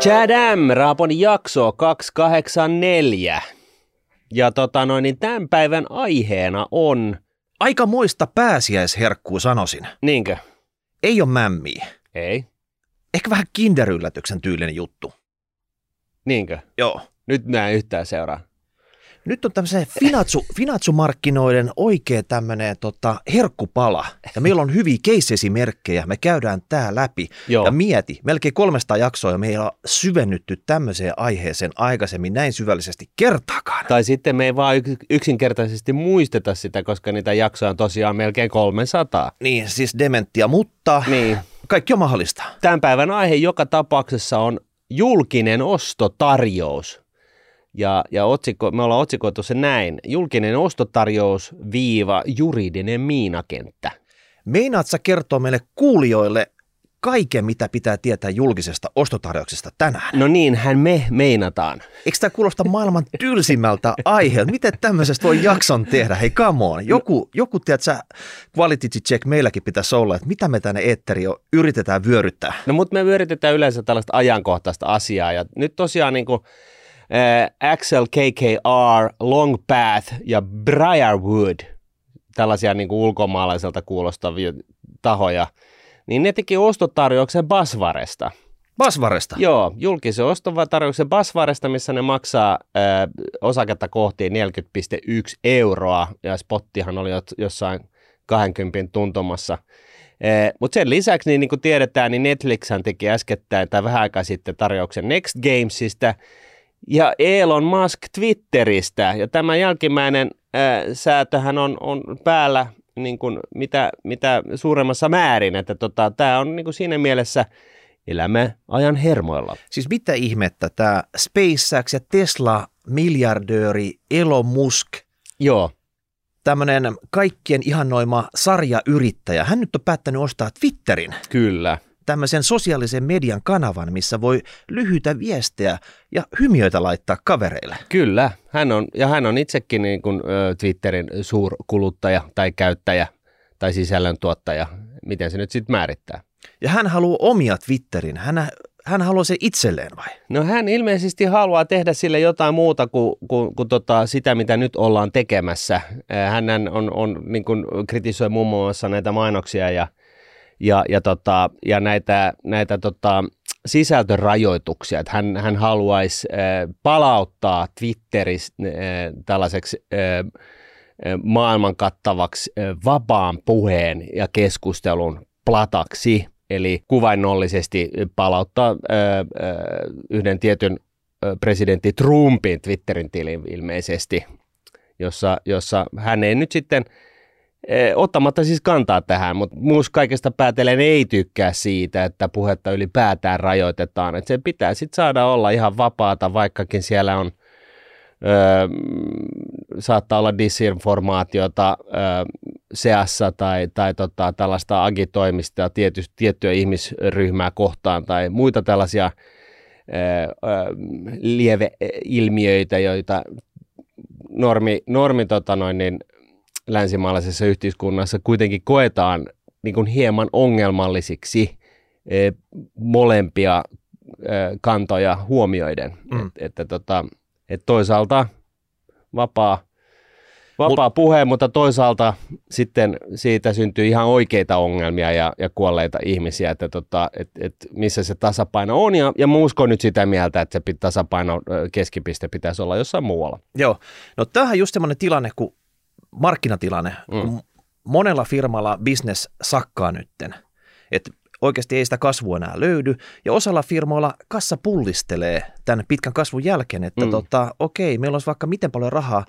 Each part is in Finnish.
Chadam, Raapon jakso 284. Ja tota noin, niin tämän päivän aiheena on... Aika moista pääsiäisherkkuu sanoisin. Niinkö? Ei ole mämmiä. Ei. Ehkä vähän kinderyllätyksen tyylinen juttu. Niinkö? Joo. Nyt mä en yhtään seuraa. Nyt on tämmöisen finatsu, finatsumarkkinoiden oikea tämmöinen tota, herkkupala. Ja meillä on hyviä keissesimerkkejä. Me käydään tää läpi. Joo. Ja mieti, melkein 300 jaksoa ja meillä on syvennytty tämmöiseen aiheeseen aikaisemmin näin syvällisesti kertaakaan. Tai sitten me ei vaan yk- yksinkertaisesti muisteta sitä, koska niitä jaksoja on tosiaan melkein 300. Niin, siis dementtia, mutta Niin. kaikki on mahdollista. Tämän päivän aihe joka tapauksessa on julkinen ostotarjous. Ja, ja otsikko, me ollaan otsikoitu se näin. Julkinen ostotarjous viiva juridinen miinakenttä. Meinaat sä kertoa meille kuulijoille kaiken, mitä pitää tietää julkisesta ostotarjouksesta tänään? No niinhän me meinataan. Eikö tämä kuulosta maailman tylsimmältä aiheelta? Miten tämmöisestä voi jakson tehdä? Hei, come on. Joku, joku tiedät sä, quality check meilläkin pitäisi olla, että mitä me tänne eetteriin yritetään vyöryttää. No mutta me yritetään yleensä tällaista ajankohtaista asiaa ja nyt tosiaan niin kuin, äh, Axel KKR, Long Path ja Briarwood, tällaisia niin kuin ulkomaalaiselta kuulostavia tahoja, niin ne teki ostotarjouksen Basvaresta. Basvaresta. Joo, julkisen ostotarjouksen Basvaresta, missä ne maksaa äh, osaketta kohti 40,1 euroa, ja spottihan oli jossain 20 tuntumassa. Mutta sen lisäksi, niin, niin kuin tiedetään, niin Netflixhän teki äskettäin tai vähän aikaa sitten tarjouksen Next Gamesista ja Elon Musk Twitteristä. Ja tämä jälkimmäinen äh, säätöhän on, on päällä niin kuin mitä, mitä suuremmassa määrin, että tota, tämä on niin kuin siinä mielessä elämme ajan hermoilla. Siis mitä ihmettä tämä SpaceX ja Tesla miljardööri Elon Musk, Joo, tämmöinen kaikkien ihannoima sarjayrittäjä, hän nyt on päättänyt ostaa Twitterin, kyllä. Tämmöisen sosiaalisen median kanavan, missä voi lyhyitä viestejä ja hymiöitä laittaa kavereille. Kyllä, hän on, ja hän on itsekin niin kuin, ö, Twitterin suurkuluttaja tai käyttäjä tai sisällöntuottaja, miten se nyt sitten määrittää. Ja hän haluaa omia Twitterin. Hän, hän haluaa se itselleen vai? No hän ilmeisesti haluaa tehdä sille jotain muuta kuin, kuin, kuin tota, sitä, mitä nyt ollaan tekemässä. Hän on, on niin kuin kritisoi muun muassa näitä mainoksia ja, ja, ja, tota, ja näitä, näitä tota, sisältörajoituksia. Että hän, hän haluaisi äh, palauttaa Twitterissä äh, tällaiseksi äh, maailman kattavaksi äh, vapaan puheen ja keskustelun plataksi, eli kuvainnollisesti palauttaa ö, ö, yhden tietyn ö, presidentti Trumpin Twitterin tilin ilmeisesti, jossa, jossa hän ei nyt sitten, ottamatta siis kantaa tähän, mutta muus kaikesta päätellen ei tykkää siitä, että puhetta ylipäätään rajoitetaan, että se pitää sitten saada olla ihan vapaata, vaikkakin siellä on Öö, saattaa olla disinformaatiota öö, seassa tai, tai tota, tällaista agitoimista tiety, tiettyä ihmisryhmää kohtaan tai muita tällaisia öö, lieveilmiöitä, joita normi, normi tota noin, niin, länsimaalaisessa yhteiskunnassa kuitenkin koetaan niin kuin hieman ongelmallisiksi öö, molempia öö, kantoja huomioiden. Mm. Et, että tota, että toisaalta vapaa, vapaa Mut, puhe, mutta toisaalta sitten siitä syntyy ihan oikeita ongelmia ja, ja kuolleita ihmisiä, että tota, et, et missä se tasapaino on. Ja, ja mä uskon nyt sitä mieltä, että se tasapaino keskipiste pitäisi olla jossain muualla. Joo, no tämähän on just semmoinen tilanne, kun markkinatilanne, mm. kun monella firmalla business sakkaa nytten. Että oikeasti ei sitä kasvua enää löydy, ja osalla firmoilla kassa pullistelee tämän pitkän kasvun jälkeen, että mm. tota, okei, meillä olisi vaikka miten paljon rahaa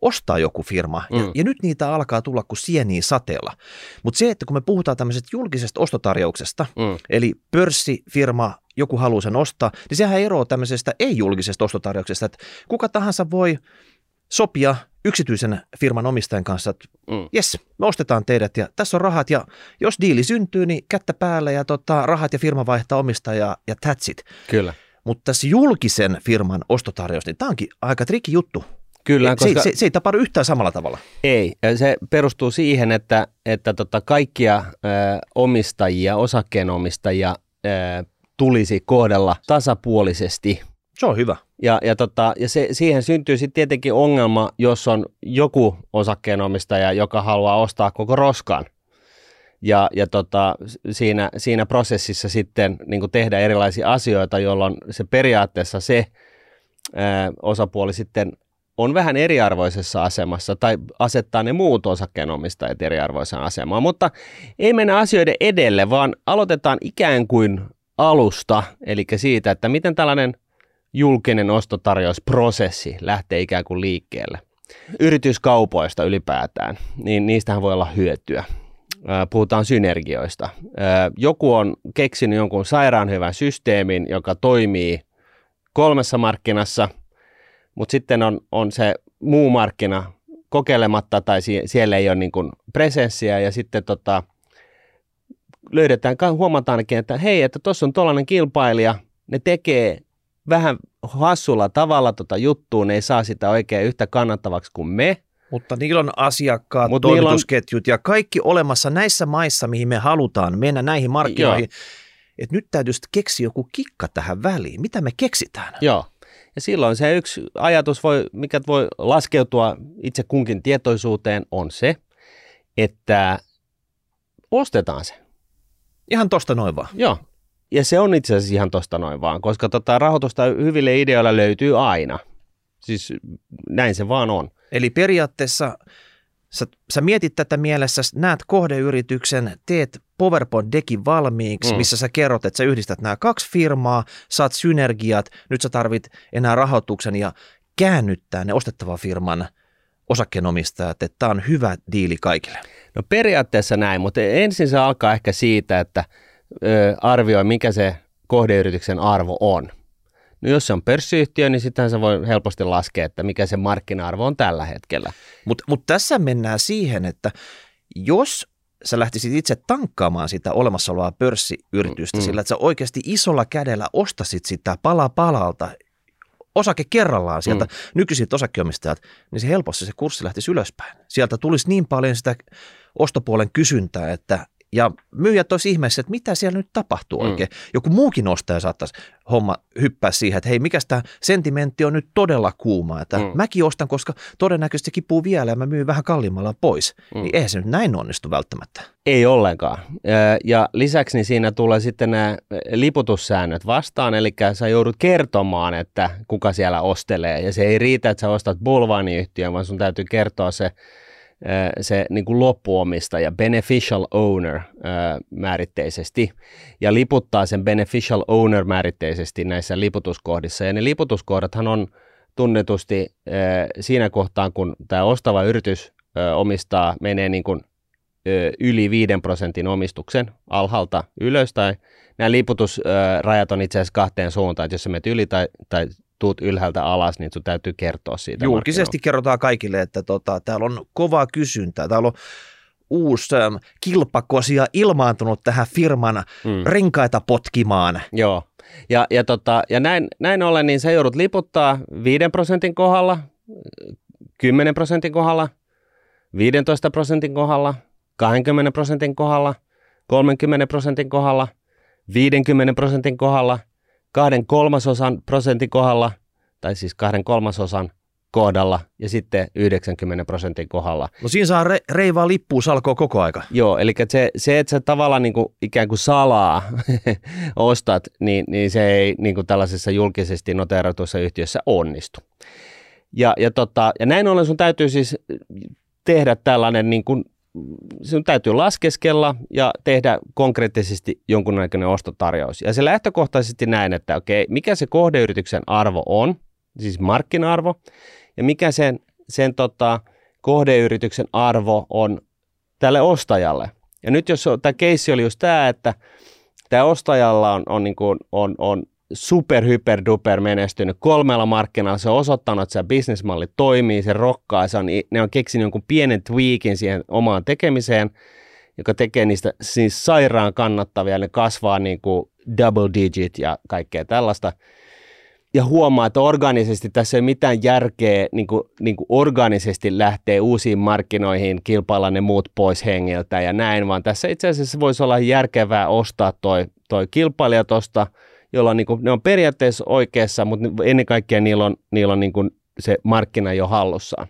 ostaa joku firma, mm. ja, ja nyt niitä alkaa tulla kuin sieniä sateella. Mutta se, että kun me puhutaan tämmöisestä julkisesta ostotarjouksesta, mm. eli pörssifirma, joku haluaa sen ostaa, niin sehän eroaa tämmöisestä ei-julkisesta ostotarjouksesta, että kuka tahansa voi sopia yksityisen firman omistajan kanssa, että mm. jes, me ostetaan teidät ja tässä on rahat ja jos diili syntyy, niin kättä päälle ja tota, rahat ja firma vaihtaa omistajaa ja that's it. Kyllä. Mutta tässä julkisen firman ostotarjous, niin tämä onkin aika trikki juttu. Kyllä, se, koska... se, se ei tapahdu yhtään samalla tavalla. Ei, se perustuu siihen, että, että tota kaikkia ö, omistajia, osakkeenomistajia ö, tulisi kohdella tasapuolisesti. Se on hyvä. Ja, ja, tota, ja se, siihen syntyy sitten tietenkin ongelma, jos on joku osakkeenomistaja, joka haluaa ostaa koko roskan. Ja, ja tota, siinä, siinä prosessissa sitten niin tehdä erilaisia asioita, jolloin se periaatteessa se ää, osapuoli sitten on vähän eriarvoisessa asemassa tai asettaa ne muut osakkeenomistajat eriarvoiseen asemaan. Mutta ei mennä asioiden edelle, vaan aloitetaan ikään kuin alusta, eli siitä, että miten tällainen julkinen ostotarjousprosessi lähtee ikään kuin liikkeelle. Yrityskaupoista ylipäätään, niin niistähän voi olla hyötyä. Puhutaan synergioista. Joku on keksinyt jonkun sairaan hyvän systeemin, joka toimii kolmessa markkinassa – mutta sitten on, on se muu markkina kokeilematta tai sie, siellä ei ole niin kuin presenssiä ja sitten tota, löydetään, huomataankin, että hei, että tuossa on tuollainen kilpailija, ne tekee vähän hassulla tavalla tota juttua, ne ei saa sitä oikein yhtä kannattavaksi kuin me. Mutta niillä on asiakkaat, Mut toimitusketjut on... ja kaikki olemassa näissä maissa, mihin me halutaan mennä näihin markkinoihin. Että nyt täytyy keksiä joku kikka tähän väliin. Mitä me keksitään? Joo. Ja silloin se yksi ajatus, voi, mikä voi laskeutua itse kunkin tietoisuuteen, on se, että ostetaan se. Ihan tosta noin vaan. Joo. Ja se on itse asiassa ihan tosta noin vaan, koska tota, rahoitusta hyville ideoilla löytyy aina. Siis näin se vaan on. Eli periaatteessa sä, sä mietit tätä mielessä, näet kohdeyrityksen, teet PowerPoint-dekin valmiiksi, mm. missä sä kerrot, että sä yhdistät nämä kaksi firmaa, saat synergiat, nyt sä tarvit enää rahoituksen ja käännyttää ne ostettavan firman osakkeenomistajat, että tämä on hyvä diili kaikille. No periaatteessa näin, mutta ensin se alkaa ehkä siitä, että ö, arvioi, mikä se kohdeyrityksen arvo on. No jos se on pörssiyhtiö, niin sittenhän se voi helposti laskea, että mikä se markkina-arvo on tällä hetkellä. Mutta mut tässä mennään siihen, että jos sä lähtisit itse tankkaamaan sitä olemassa olevaa pörssiyritystä mm. sillä, että sä oikeasti isolla kädellä ostasit sitä pala palalta, osake kerrallaan sieltä mm. nykyisiltä osakkeomistajat, niin se helposti se kurssi lähtisi ylöspäin. Sieltä tulisi niin paljon sitä ostopuolen kysyntää, että ja myyjät olisi ihmeessä, että mitä siellä nyt tapahtuu mm. oikein. Joku muukin ostaja saattaisi homma hyppää siihen, että hei, mikä tämä sentimentti on nyt todella kuuma. Että mm. mäkin ostan, koska todennäköisesti se kipuu vielä ja mä myyn vähän kalliimmalla pois. Mm. Niin eihän se nyt näin onnistu välttämättä. Ei ollenkaan. Ja lisäksi niin siinä tulee sitten nämä liputussäännöt vastaan, eli sä joudut kertomaan, että kuka siellä ostelee. Ja se ei riitä, että sä ostat bulvaaniyhtiön, vaan sun täytyy kertoa se se niin kuin loppuomistaja, beneficial owner määritteisesti, ja liputtaa sen beneficial owner määritteisesti näissä liputuskohdissa. Ja ne liputuskohdathan on tunnetusti siinä kohtaa, kun tämä ostava yritys omistaa, menee niin kuin yli 5 prosentin omistuksen alhaalta ylös, tai nämä liputusrajat on itse asiassa kahteen suuntaan, että jos sä menet yli tai, tai tuut ylhäältä alas, niin sun täytyy kertoa siitä. Julkisesti kerrotaan kaikille, että tota, täällä on kovaa kysyntää, täällä on uusi ähm, kilpakosia ilmaantunut tähän firman mm. renkaita potkimaan. Joo, ja, ja, tota, ja näin, näin ollen niin sä joudut liputtaa 5 prosentin kohdalla, 10 prosentin kohdalla, 15 prosentin kohdalla, 20 prosentin kohdalla, 30 prosentin kohdalla, 50 prosentin kohdalla – kahden kolmasosan prosentin kohdalla, tai siis kahden kolmasosan kohdalla ja sitten 90 prosentin kohdalla. No siinä saa re- reivaa lippua salkoa koko aika. Joo, eli se, se että sä tavallaan niin kuin, ikään kuin salaa ostat, niin, niin se ei niin kuin tällaisessa julkisesti noteratussa yhtiössä onnistu. Ja, ja, tota, ja näin ollen sun täytyy siis tehdä tällainen niin kuin sinun täytyy laskeskella ja tehdä konkreettisesti jonkunnäköinen ostotarjous. Ja se lähtökohtaisesti näin, että okei, mikä se kohdeyrityksen arvo on, siis markkina-arvo, ja mikä sen, sen tota, kohdeyrityksen arvo on tälle ostajalle. Ja nyt jos tämä keissi oli just tämä, että tämä ostajalla on, on, niin kuin, on, on super, hyper, duper menestynyt kolmella markkinalla. Se on osoittanut, että se bisnesmalli toimii, se rokkaa, se on, ne on keksinyt jonkun pienen tweakin siihen omaan tekemiseen, joka tekee niistä siis sairaan kannattavia, ne kasvaa niin kuin double digit ja kaikkea tällaista. Ja huomaa, että organisesti tässä ei mitään järkeä niin kuin, niin kuin organisesti lähtee uusiin markkinoihin, kilpailla ne muut pois hengiltä ja näin, vaan tässä itse asiassa voisi olla järkevää ostaa toi, toi kilpailija tuosta – jolla on, niin kuin, ne on periaatteessa oikeassa, mutta ennen kaikkea niillä on, niillä on niin kuin se markkina jo hallussaan.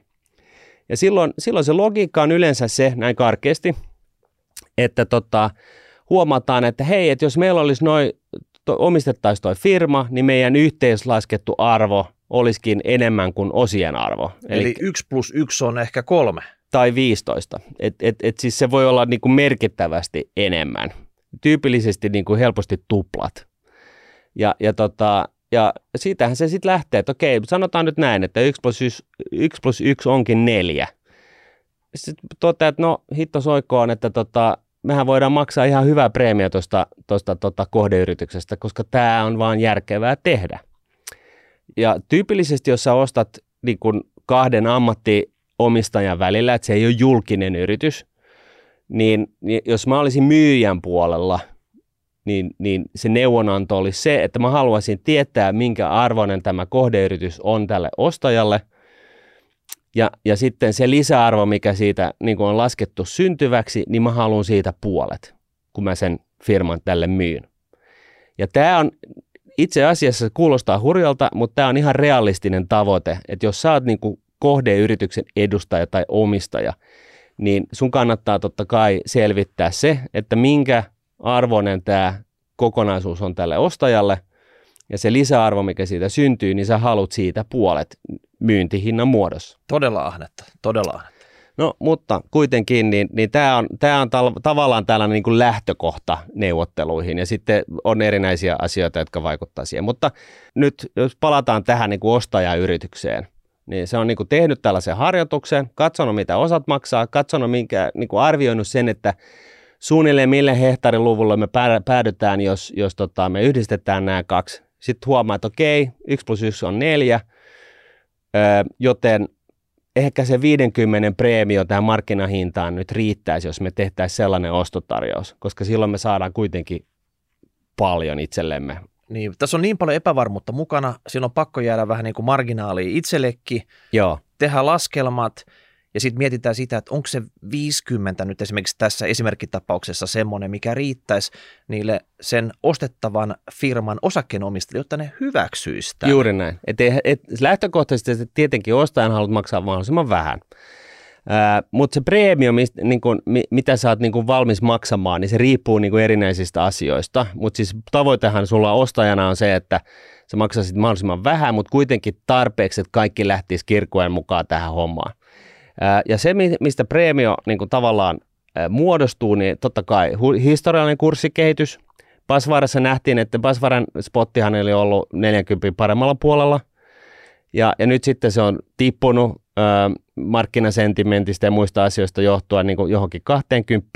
Ja silloin, silloin se logiikka on yleensä se, näin karkeasti, että tota, huomataan, että hei, että jos meillä olisi noin, omistettaisiin toi firma, niin meidän yhteislaskettu arvo olisikin enemmän kuin osien arvo. Eli, Eli 1 plus 1 on ehkä kolme. Tai 15. Et, et, et siis se voi olla niin kuin merkittävästi enemmän. Tyypillisesti niin kuin helposti tuplat. Ja, ja, tota, ja siitähän se sitten lähtee, että okei, sanotaan nyt näin, että 1 plus 1, 1, plus 1 onkin neljä. Sitten toteaa, että no hitto soikoon, että tota, mehän voidaan maksaa ihan hyvää preemia tuosta tosta, tota kohdeyrityksestä, koska tämä on vaan järkevää tehdä. Ja tyypillisesti, jos sä ostat niin kun kahden ammattinomistajan välillä, että se ei ole julkinen yritys, niin, niin jos mä olisin myyjän puolella, niin, niin se neuvonanto olisi se, että mä haluaisin tietää, minkä arvoinen tämä kohdeyritys on tälle ostajalle. Ja, ja sitten se lisäarvo, mikä siitä niin on laskettu syntyväksi, niin mä haluan siitä puolet, kun mä sen firman tälle myyn. Ja tämä on itse asiassa kuulostaa hurjalta, mutta tämä on ihan realistinen tavoite, että jos sä oot niin kuin kohdeyrityksen edustaja tai omistaja, niin sun kannattaa totta kai selvittää se, että minkä arvoinen tämä kokonaisuus on tälle ostajalle, ja se lisäarvo, mikä siitä syntyy, niin sä haluat siitä puolet myyntihinnan muodossa. Todella ahnetta, todella ahnetta. No, mutta kuitenkin, niin, niin tämä on, tää on tal- tavallaan tällainen niin kuin lähtökohta neuvotteluihin, ja sitten on erinäisiä asioita, jotka vaikuttavat siihen. Mutta nyt, jos palataan tähän niin kuin ostajayritykseen, niin se on niin kuin tehnyt tällaisen harjoituksen, katsonut mitä osat maksaa, katsonut minkä, niin kuin arvioinut sen, että suunnilleen mille hehtaarin me päädytään, jos, jos tota, me yhdistetään nämä kaksi. Sitten huomaa, että okei, 1 plus 1 on 4, joten ehkä se 50 preemio tähän markkinahintaan nyt riittäisi, jos me tehtäisiin sellainen ostotarjous, koska silloin me saadaan kuitenkin paljon itsellemme. Niin, tässä on niin paljon epävarmuutta mukana, siinä on pakko jäädä vähän niin kuin marginaaliin itsellekin, Joo. tehdä laskelmat ja sitten mietitään sitä, että onko se 50 nyt esimerkiksi tässä esimerkkitapauksessa semmoinen, mikä riittäisi niille sen ostettavan firman osakkeenomistajille, jotta ne hyväksyisivät. Juuri näin. Et, et, lähtökohtaisesti tietenkin ostajan haluat maksaa mahdollisimman vähän. Mutta se preemio, mist, niin kun, mi, mitä sä oot niin kun valmis maksamaan, niin se riippuu niin kun erinäisistä asioista. Mutta siis tavoitehan sulla ostajana on se, että sä maksasit mahdollisimman vähän, mutta kuitenkin tarpeeksi, että kaikki lähtisi kirkuen mukaan tähän hommaan. Ja se, mistä preemio niin kuin tavallaan muodostuu, niin totta kai historiallinen kurssikehitys. Pasvarassa nähtiin, että Pasvaran spottihan oli ollut 40 paremmalla puolella, ja, ja nyt sitten se on tippunut ö, markkinasentimentistä ja muista asioista johtuen niin kuin johonkin 20.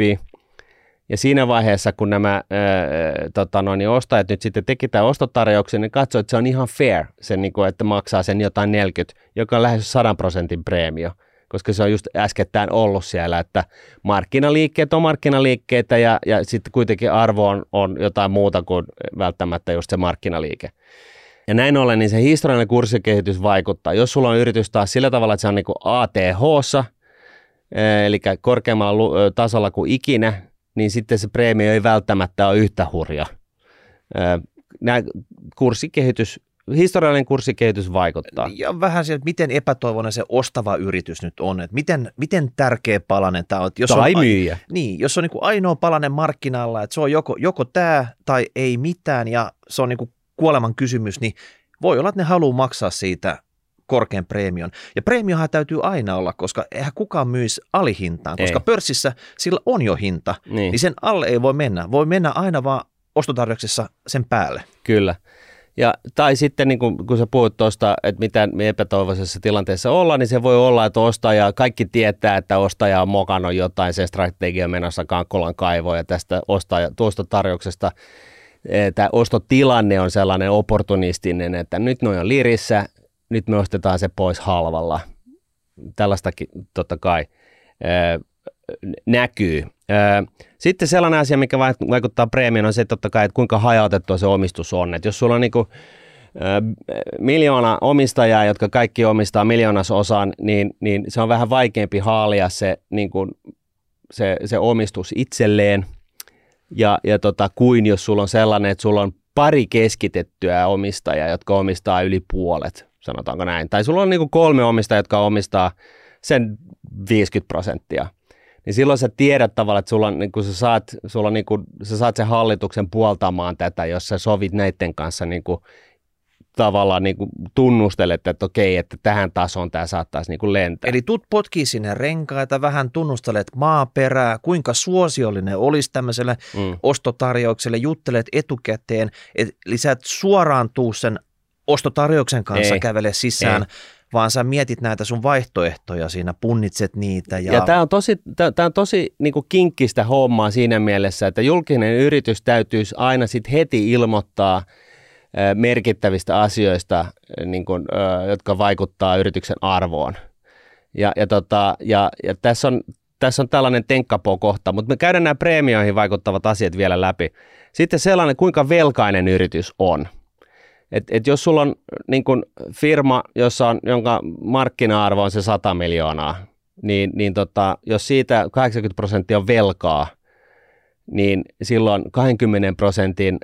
Ja siinä vaiheessa, kun nämä ö, tota noin, niin ostajat nyt sitten teki tämän ostotarjouksen, niin katsoi, että se on ihan fair, sen, niin kuin, että maksaa sen jotain 40, joka on lähes 100 prosentin preemio koska se on just äskettäin ollut siellä, että markkinaliikkeet on markkinaliikkeitä ja, ja sitten kuitenkin arvo on, on jotain muuta kuin välttämättä just se markkinaliike. Ja näin ollen niin se historiallinen kurssikehitys vaikuttaa. Jos sulla on yritys taas sillä tavalla, että se on niin ath eh, eli korkeammalla tasolla kuin ikinä, niin sitten se preemio ei välttämättä ole yhtä hurja. Eh, Nämä kurssikehitys historiallinen kurssikehitys vaikuttaa. Ja vähän se, että miten epätoivoinen se ostava yritys nyt on, että miten, miten tärkeä palanen tämä on. Jos tai on, myyjä. Niin, jos on niin kuin ainoa palanen markkinalla, että se on joko, joko tämä tai ei mitään ja se on niin kuin kuoleman kysymys, niin voi olla, että ne haluaa maksaa siitä korkean preemion. Ja preemiohan täytyy aina olla, koska eihän kukaan myisi alihintaan, koska ei. pörssissä sillä on jo hinta, niin. niin sen alle ei voi mennä. Voi mennä aina vaan ostotarjouksessa sen päälle. Kyllä. Ja, tai sitten niin kun, kun sä puhut tuosta, että mitä me epätoivoisessa tilanteessa ollaan, niin se voi olla, että ostaja, kaikki tietää, että ostaja on mokannut jotain sen strategia menossa Kankkolan kaivoon ja tästä ostaja, tuosta tarjouksesta tämä ostotilanne on sellainen opportunistinen, että nyt noin on lirissä, nyt me ostetaan se pois halvalla. Tällaistakin totta kai näkyy. Sitten sellainen asia, mikä vaikuttaa preemioon, on se totta kai, että kuinka hajautettua se omistus on. Että jos sulla on niin kuin, miljoona omistajaa, jotka kaikki omistaa miljoonasosan, niin, niin se on vähän vaikeampi haalia se, niin kuin, se, se omistus itselleen, ja, ja tota, kuin jos sulla on sellainen, että sulla on pari keskitettyä omistajaa, jotka omistaa yli puolet, sanotaanko näin. Tai sulla on niin kuin kolme omistajaa, jotka omistaa sen 50 prosenttia. Niin silloin sä tiedät tavallaan, että sulla, niin kun sä, saat, sulla niin kun, sä saat sen hallituksen puoltamaan tätä, jos sä sovit näiden kanssa niin kuin tavallaan niin kuin tunnustelet, että okei, että tähän tasoon tämä saattaisi niin kuin lentää. Eli tut potkii sinne renkaita, vähän tunnustelet maaperää, kuinka suosiollinen olisi tämmöiselle mm. ostotarjoukselle, juttelet etukäteen, et, eli sä et suoraan tuu sen ostotarjouksen kanssa Ei. kävele sisään, Ei. Vaan sä mietit näitä sun vaihtoehtoja siinä, punnitset niitä. Ja, ja tämä on tosi, tää on tosi niin kuin kinkkistä hommaa siinä mielessä, että julkinen yritys täytyisi aina sit heti ilmoittaa – merkittävistä asioista, niin kuin, jotka vaikuttaa yrityksen arvoon. Ja, ja, tota, ja, ja tässä, on, tässä on tällainen tenkkapo-kohta, mutta me käydään nämä preemioihin vaikuttavat asiat vielä läpi. Sitten sellainen, kuinka velkainen yritys on. Et, et jos sulla on niin kun firma, jossa on, jonka markkina-arvo on se 100 miljoonaa, niin, niin tota, jos siitä 80 prosenttia on velkaa, niin silloin 20 prosentin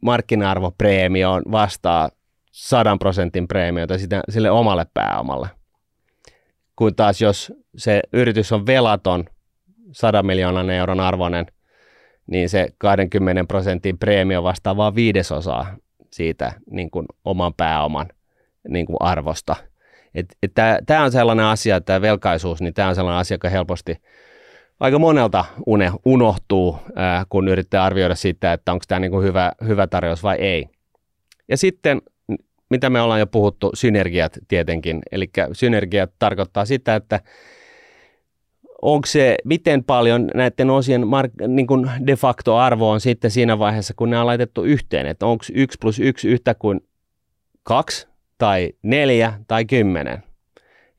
markkina-arvopreemio vastaa 100 prosentin preemiota sitä, sille omalle pääomalle. Kun taas jos se yritys on velaton, 100 miljoonan euron arvoinen, niin se 20 prosentin preemio vastaa vain viidesosaa siitä niin kuin oman pääoman niin kuin arvosta. Tämä on sellainen asia, tämä velkaisuus, niin tämä on sellainen asia, joka helposti – aika monelta une, unohtuu, ää, kun yrittää arvioida sitä, että onko tämä niin kuin hyvä, hyvä tarjous vai ei. Ja sitten, mitä me ollaan jo puhuttu, synergiat tietenkin. Eli synergiat tarkoittaa sitä, että onko se, miten paljon näiden osien mark, niin kuin de facto arvo on sitten siinä vaiheessa, kun ne on laitettu yhteen, että onko 1 plus 1 yhtä kuin 2 tai 4 tai 10.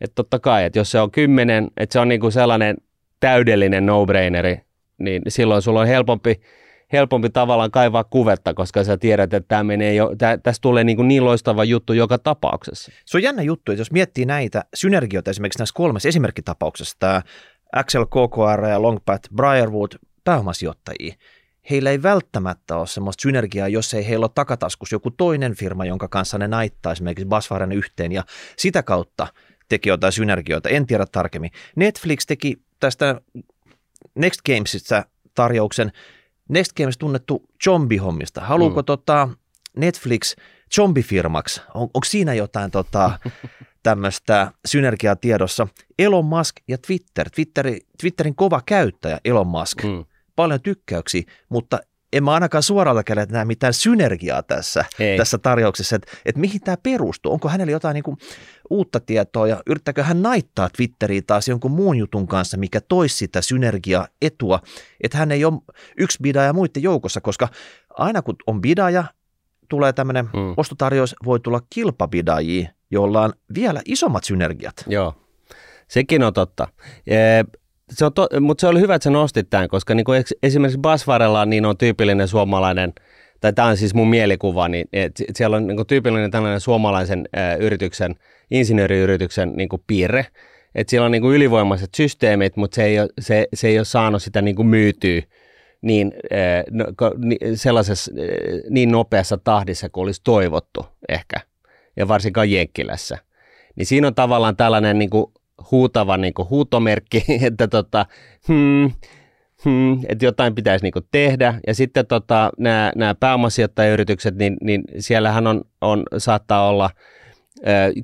Että totta kai, että jos se on 10, että se on niin kuin sellainen täydellinen no-braineri, niin silloin sulla on helpompi, helpompi tavallaan kaivaa kuvetta, koska sä tiedät, että tämä menee jo, tää, tästä tulee niin, kuin niin loistava juttu joka tapauksessa. Se on jännä juttu, että jos miettii näitä synergioita esimerkiksi näissä kolmessa esimerkkitapauksessa, tämä Axel KKR ja Longpat Briarwood pääomasijoittajia, heillä ei välttämättä ole semmoista synergiaa, jos ei heillä ole takataskus joku toinen firma, jonka kanssa ne naittaa esimerkiksi Basvaren yhteen ja sitä kautta teki jotain synergioita, en tiedä tarkemmin. Netflix teki tästä Next Gamesista tarjouksen. Next Games tunnettu zombihommista. Haluuko mm. tota Netflix zombifirmaksi? On, onko siinä jotain tota, tämmöistä synergiaa tiedossa? Elon Musk ja Twitter. Twitteri, Twitterin kova käyttäjä Elon Musk. Mm. Paljon tykkäyksiä, mutta en mä ainakaan suoralta kädeltä näe mitään synergiaa tässä, tässä tarjouksessa, että, että mihin tämä perustuu. Onko hänellä jotain niin kuin uutta tietoa ja yrittääkö hän naittaa Twitteriin taas jonkun muun jutun kanssa, mikä toisi sitä synergiaetua, että hän ei ole yksi bidaja muiden joukossa, koska aina kun on bidaja, tulee tämmöinen mm. ostotarjous, voi tulla kilpabidajia, joilla on vielä isommat synergiat. Joo, sekin on totta se on to, mutta se oli hyvä, että sä nostit tämän, koska niin kuin esimerkiksi Basvarella niin on tyypillinen suomalainen, tai tämä on siis mun mielikuva, niin että siellä on niin kuin tyypillinen tällainen suomalaisen ä, yrityksen, insinööriyrityksen niin kuin piirre, että siellä on niin kuin ylivoimaiset systeemit, mutta se ei ole, se, se ei ole saanut sitä niin kuin myytyä niin, ä, no, sellaisessa, niin nopeassa tahdissa kuin olisi toivottu ehkä, ja varsinkaan Jenkkilässä. Niin siinä on tavallaan tällainen niin kuin huutava niin kuin huutomerkki, että tota, hmm, hmm, että jotain pitäisi niin kuin tehdä. Ja sitten tota, nämä, nämä pääomasijoittajayritykset, niin, niin siellähän on, on, saattaa olla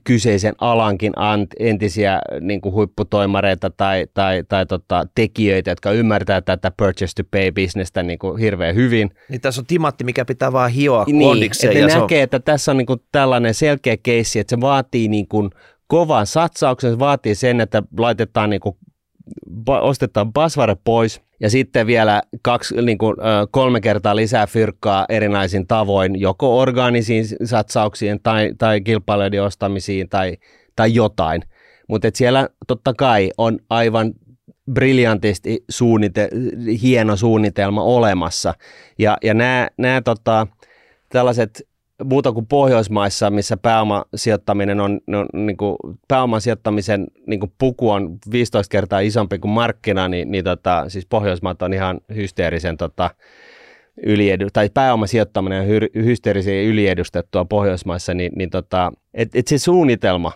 kyseisen alankin entisiä niin kuin huipputoimareita tai, tai, tai tota, tekijöitä, jotka ymmärtää tätä purchase to pay bisnestä niin kuin hirveän hyvin. Niin tässä on timatti, mikä pitää vaan hioa niin, että ne näkee, on... että tässä on niin kuin tällainen selkeä keissi, että se vaatii niin kuin kovan satsauksen, se vaatii sen, että laitetaan niin kuin, ostetaan basvare pois ja sitten vielä kaksi, niin kuin, kolme kertaa lisää fyrkkaa erinäisin tavoin, joko orgaanisiin satsauksiin tai, tai kilpailijoiden ostamisiin tai, tai jotain. Mutta siellä totta kai on aivan briljantisti suunnite- hieno suunnitelma olemassa. Ja, ja nämä tota, tällaiset muuta kuin Pohjoismaissa, missä pääomasijoittaminen on, on niin kuin, pääomasijoittamisen niin kuin puku on 15 kertaa isompi kuin markkina, niin, niin tota, siis Pohjoismaat on ihan hysteerisen tota, yliedu, tai pääomasijoittaminen on hy- hysteerisen yliedustettua Pohjoismaissa, niin, niin tota, et, et se suunnitelma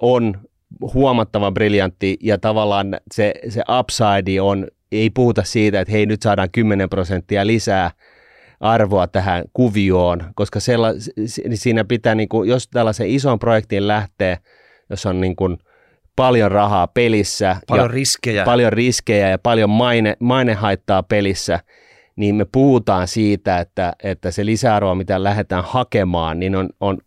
on huomattavan briljantti ja tavallaan se, se upside on, ei puhuta siitä, että hei nyt saadaan 10 prosenttia lisää arvoa tähän kuvioon, koska sella, siinä pitää, niin kuin, jos tällaisen ison projektiin lähtee, jos on niin kuin, paljon rahaa pelissä. Paljon ja riskejä. Paljon riskejä ja paljon maine, mainehaittaa pelissä, niin me puhutaan siitä, että, että se lisäarvo, mitä lähdetään hakemaan, niin on, on,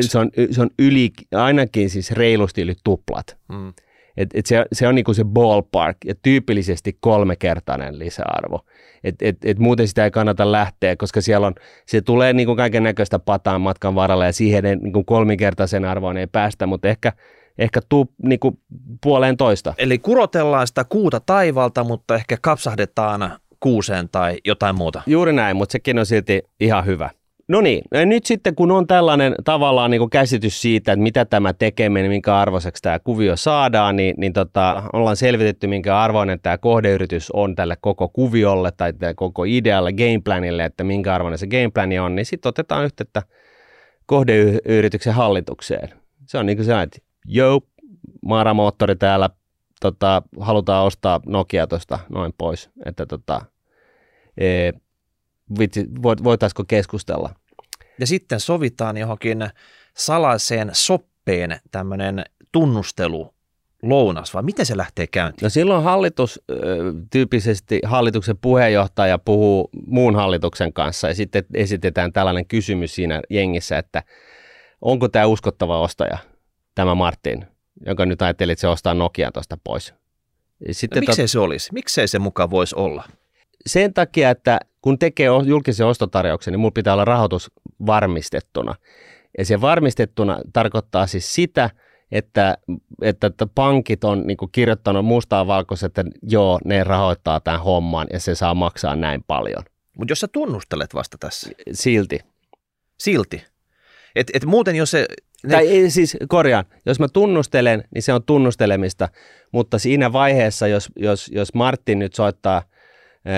se on, se on yli, ainakin siis reilusti yli tuplat. Mm. Et, et se, se on niinku se ballpark ja tyypillisesti kolmekertainen lisäarvo. Et, et, et muuten sitä ei kannata lähteä, koska siellä on, se tulee niinku kaiken näköistä pataan matkan varrella ja siihen ei, niinku kolminkertaisen arvoon ei päästä, mutta ehkä, ehkä tuu niinku puoleen toista. Eli kurotellaan sitä kuuta taivalta, mutta ehkä kapsahdetaan kuuseen tai jotain muuta. Juuri näin, mutta sekin on silti ihan hyvä. No niin, nyt sitten kun on tällainen tavallaan niin käsitys siitä, että mitä tämä tekeminen, minkä arvoiseksi tämä kuvio saadaan, niin, niin tota, ollaan selvitetty, minkä arvoinen tämä kohdeyritys on tälle koko kuviolle tai tälle koko idealle, gameplanille, että minkä arvoinen se gameplani on, niin sitten otetaan yhteyttä kohdeyrityksen hallitukseen. Se on niin kuin se, että joo, Maara-moottori täällä, tota, halutaan ostaa Nokia tuosta noin pois, että tota, e, vitsi, voitaisiko keskustella. Ja sitten sovitaan johonkin salaiseen soppeen tämmöinen tunnustelu lounas, vai miten se lähtee käyntiin? No silloin hallitus, tyypisesti hallituksen puheenjohtaja puhuu muun hallituksen kanssa ja sitten esitetään tällainen kysymys siinä jengissä, että onko tämä uskottava ostaja, tämä Martin, jonka nyt ajattelit, että se ostaa Nokia tuosta pois. Sitten no, miksei tot... se olisi? Miksei se mukaan voisi olla? Sen takia, että kun tekee julkisen ostotarjouksen, niin mulla pitää olla rahoitus varmistettuna. Ja se varmistettuna tarkoittaa siis sitä, että, että, että pankit on niin kirjoittanut mustaa valkoisen, että joo, ne rahoittaa tämän homman ja se saa maksaa näin paljon. Mutta jos sä tunnustelet vasta tässä. Silti. Silti. Et, et muuten jos se... Ne... Tai ei, siis korjaan, jos mä tunnustelen, niin se on tunnustelemista, mutta siinä vaiheessa, jos, jos, jos Martin nyt soittaa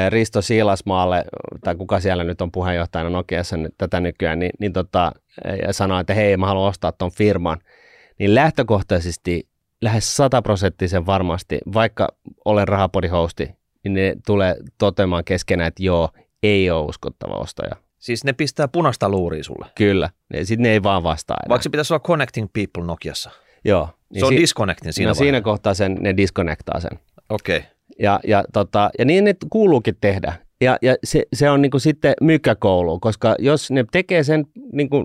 Risto Siilasmaalle, tai kuka siellä nyt on puheenjohtajana Nokiassa nyt, tätä nykyään, niin, niin tota, ja sanoi, että hei, mä haluan ostaa tuon firman, niin lähtökohtaisesti lähes sataprosenttisen varmasti, vaikka olen rahapodihosti, niin ne tulee toteamaan keskenään, että joo, ei ole uskottava ostaja. Siis ne pistää punaista luuria sulle? Kyllä, sitten ne ei vaan vastaa enää. Vaikka se pitäisi olla connecting people Nokiassa? Joo. Niin se on si- disconnecting siinä no, siinä kohtaa sen, ne disconnectaa sen. Okei. Okay. Ja, ja, tota, ja niin ne kuuluukin tehdä. Ja, ja se, se on niinku sitten mykkäkoulu, koska jos ne tekee sen niinku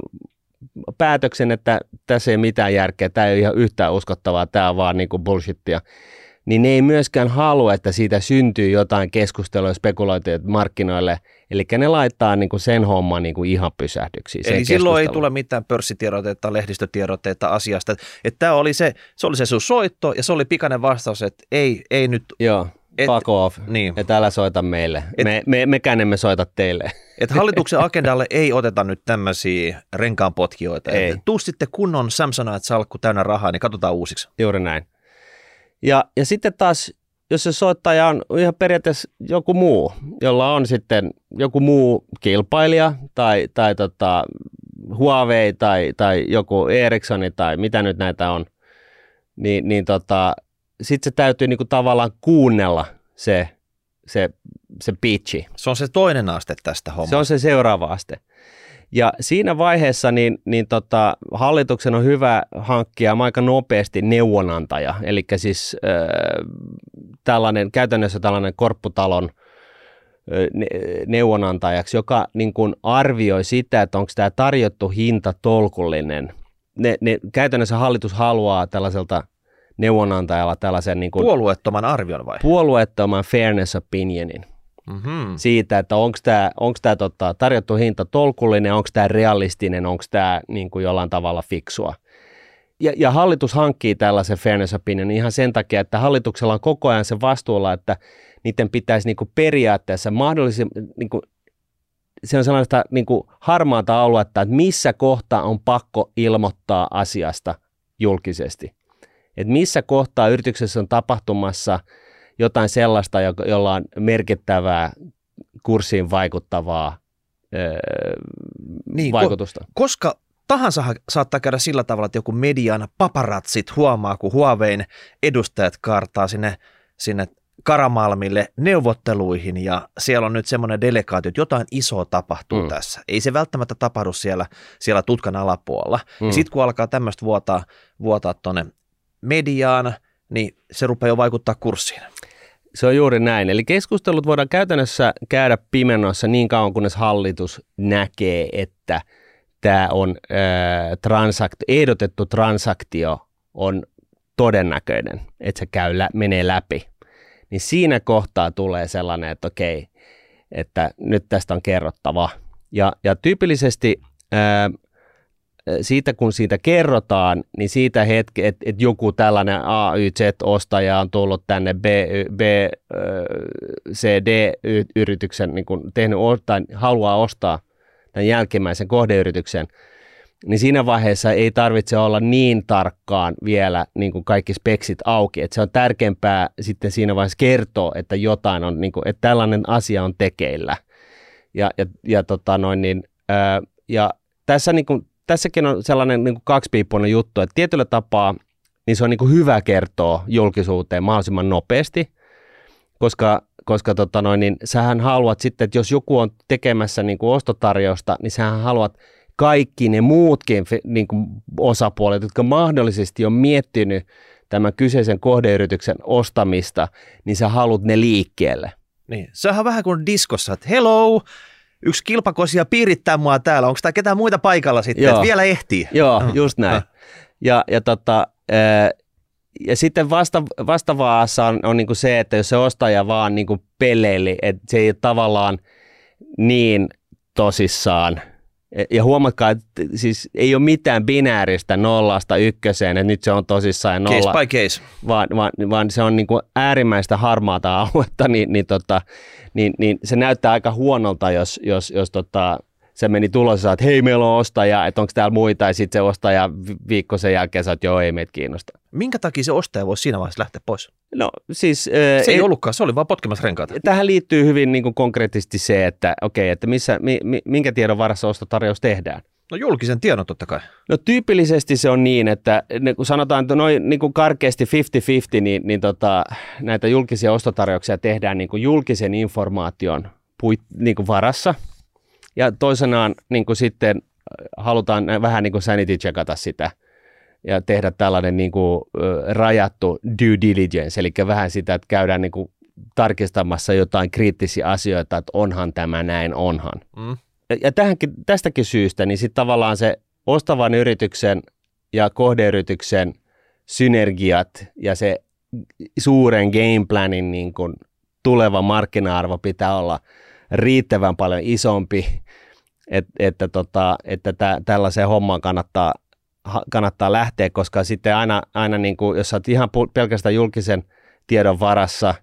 päätöksen, että tässä ei mitään järkeä, tämä ei ole ihan yhtään uskottavaa, tämä on vaan niinku bullshittia, niin ne ei myöskään halua, että siitä syntyy jotain keskustelua ja spekulointia markkinoille. Eli ne laittaa niin kuin sen homman niin kuin ihan pysähdyksiin. Eli silloin ei tule mitään pörssitiedotteita, lehdistötiedotteita asiasta. Että tämä oli se, se oli se sun soitto ja se oli pikainen vastaus, että ei, ei nyt... Joo. Et, fuck off, niin. että älä soita meille. Et, me, me, mekään emme soita teille. Että hallituksen agendalle ei oteta nyt tämmöisiä renkaanpotkijoita. Ei. Tuu sitten kunnon Samsonite-salkku täynnä rahaa, niin katsotaan uusiksi. Juuri näin. Ja, ja sitten taas, jos se soittaja on ihan periaatteessa joku muu, jolla on sitten joku muu kilpailija tai, tai tota, Huawei tai, tai joku Ericsson tai mitä nyt näitä on, niin, niin tota, sitten se täytyy niinku tavallaan kuunnella se, se, se pitchi. Se on se toinen aste tästä hommasta. Se on se seuraava aste. Ja siinä vaiheessa niin, niin tota, hallituksen on hyvä hankkia aika nopeasti neuvonantaja, eli siis äh, tällainen, käytännössä tällainen korpputalon neuvonantajaksi, joka niin kuin arvioi sitä, että onko tämä tarjottu hinta tolkullinen. Ne, ne, käytännössä hallitus haluaa tällaiselta neuvonantajalla tällaisen... Niin kuin, puolueettoman arvion vai? Puolueettoman fairness opinionin mm-hmm. siitä, että onko tämä onks tää, tota, tarjottu hinta tolkullinen, onko tämä realistinen, onko tämä niin kuin jollain tavalla fiksua. Ja, ja hallitus hankkii tällaisen fairness opinion ihan sen takia, että hallituksella on koko ajan se vastuulla, että niiden pitäisi niin kuin periaatteessa mahdollisimman, niin kuin, se on sellaista niin kuin harmaata aluetta, että missä kohtaa on pakko ilmoittaa asiasta julkisesti. Että missä kohtaa yrityksessä on tapahtumassa – jotain sellaista, jolla on merkittävää kurssiin vaikuttavaa Niin, ko- vaikutusta. Koska tahansa saattaa käydä sillä tavalla, että joku median paparatsit huomaa, kun Huawein edustajat kaartaa sinne, sinne Karamalmille neuvotteluihin ja siellä on nyt semmoinen delegaatio, että jotain isoa tapahtuu Mm. tässä. Ei se välttämättä tapahdu siellä, siellä tutkan alapuolella. Mm. Sitten kun alkaa tämmöistä vuotaa, vuotaa tuonne mediaan, niin se rupeaa jo vaikuttaa kurssiin. Se on juuri näin. Eli keskustelut voidaan käytännössä käydä pimennossa niin kauan, kunnes hallitus näkee, että tämä on äh, transakt, ehdotettu transaktio on todennäköinen, että se käy lä- menee läpi. Niin siinä kohtaa tulee sellainen, että okei, että nyt tästä on kerrottava. Ja, ja tyypillisesti ää, siitä kun siitä kerrotaan, niin siitä hetki, että, että joku tällainen AYZ-ostaja on tullut tänne B, B CD-yrityksen, niin kuin tehnyt, tai haluaa ostaa tämän jälkimmäisen kohdeyrityksen, niin siinä vaiheessa ei tarvitse olla niin tarkkaan vielä niin kuin kaikki speksit auki. Että se on tärkeämpää sitten siinä vaiheessa kertoa, että jotain on, niin kuin, että tällainen asia on tekeillä. Ja, ja, ja, tota noin, niin, ää, ja tässä niin kuin, tässäkin on sellainen niin kuin kaksipiippuinen juttu, että tietyllä tapaa niin se on niin kuin hyvä kertoa julkisuuteen mahdollisimman nopeasti, koska, koska tota noin, niin sähän haluat sitten, että jos joku on tekemässä niin kuin ostotarjousta, niin sähän haluat kaikki ne muutkin niin kuin osapuolet, jotka mahdollisesti on miettinyt tämän kyseisen kohdeyrityksen ostamista, niin sä haluat ne liikkeelle. Niin. On vähän kuin diskossa, että hello, yksi kilpakosia piirittää mua täällä, onko tämä ketään muita paikalla sitten, Joo. että vielä ehtii. Joo, Ah, just näin. Ja, ja, tota, ää, ja sitten vasta, vastavaassa on, on niinku se, että jos se ostaja vaan niinku peleili, että se ei ole tavallaan niin tosissaan. Ja- Ja huomatkaa, että siis ei ole mitään binääristä nollasta ykköseen, että nyt se on tosissaan ja nolla Case by case. vaan, vaan, vaan se on niin kuin äärimmäistä harmaata aluetta, niin, niin, tota, niin, niin se näyttää aika huonolta, jos, jos, jos tota, se meni tulos ja että hei, meillä on ostaja, että onko täällä muita, ja sitten se ostaja vi- viikko sen jälkeen että joo, ei meitä kiinnosta. Minkä takia se ostaja voisi siinä vaiheessa lähteä pois? No siis... Se ei, ei ollutkaan, se oli vaan potkimassa renkaita. Tähän liittyy hyvin niin kuin konkreettisesti se, että okei, että missä, mi, mi, minkä tiedon varassa ostotarjous tehdään. No julkisen tiedon totta kai. No tyypillisesti se on niin, että ne, kun sanotaan, että noin niin kuin karkeasti 50-50, niin, niin tota, näitä julkisia ostotarjouksia tehdään niin kuin julkisen informaation puit, niin kuin varassa. Ja toisenaan niin kuin sitten äh, halutaan vähän niin kuin sanity checkata sitä ja tehdä tällainen niin kuin, rajattu due diligence, eli vähän sitä, että käydään niin kuin tarkistamassa jotain kriittisiä asioita, että onhan tämä näin, onhan Mm. Ja- tähänkin, tästäkin syystä, niin sitten tavallaan se ostavan yrityksen ja kohdeyrityksen synergiat ja se suuren gameplanin niin kuin tuleva markkina-arvo pitää olla riittävän paljon isompi, et, että, tota, että tä, tällaiseen hommaan kannattaa, kannattaa lähteä, koska sitten aina, aina niin kuin, jos oot ihan pelkästään julkisen tiedon varassa,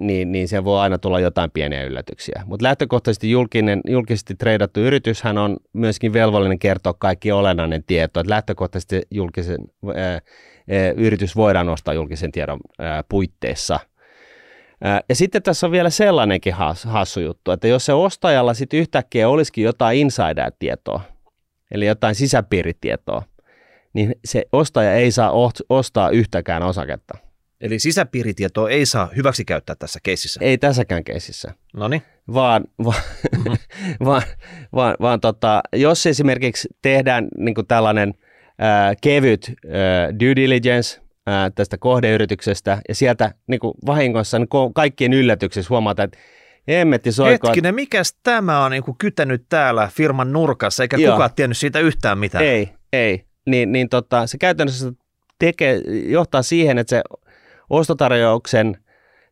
niin, niin se voi aina tulla jotain pieniä yllätyksiä. Mutta lähtökohtaisesti julkinen, julkisesti treidattu yrityshän on myöskin velvollinen kertoa kaikki olennainen tieto. Et lähtökohtaisesti julkisen, ää, yritys voidaan ostaa julkisen tiedon ää, puitteissa. Ää, ja sitten tässä on vielä sellainenkin has, hassu juttu, että jos se ostajalla sitten yhtäkkiä olisikin jotain insider-tietoa, eli jotain sisäpiiritietoa, niin se ostaja ei saa ostaa yhtäkään osaketta. Eli sisäpiiritietoa ei saa hyväksi käyttää tässä keississä. Ei tässäkään keisissä. No niin. vaan, vaan, vaan, vaan, vaan tota, jos esimerkiksi tehdään niin tällainen ää, kevyt ää, due diligence ää, tästä kohdeyrityksestä ja sieltä niin kuin vahingossa niin kaikkien yllätyksessä huomataan, että hemmetti soiko, Hetkinen, mikäs tämä on niin kytänyt täällä firman nurkassa, eikä Joo. kukaan tiennyt siitä yhtään mitään. ei, ei, niin, niin tota, se käytännössä tekee, johtaa siihen, että se ostotarjouksen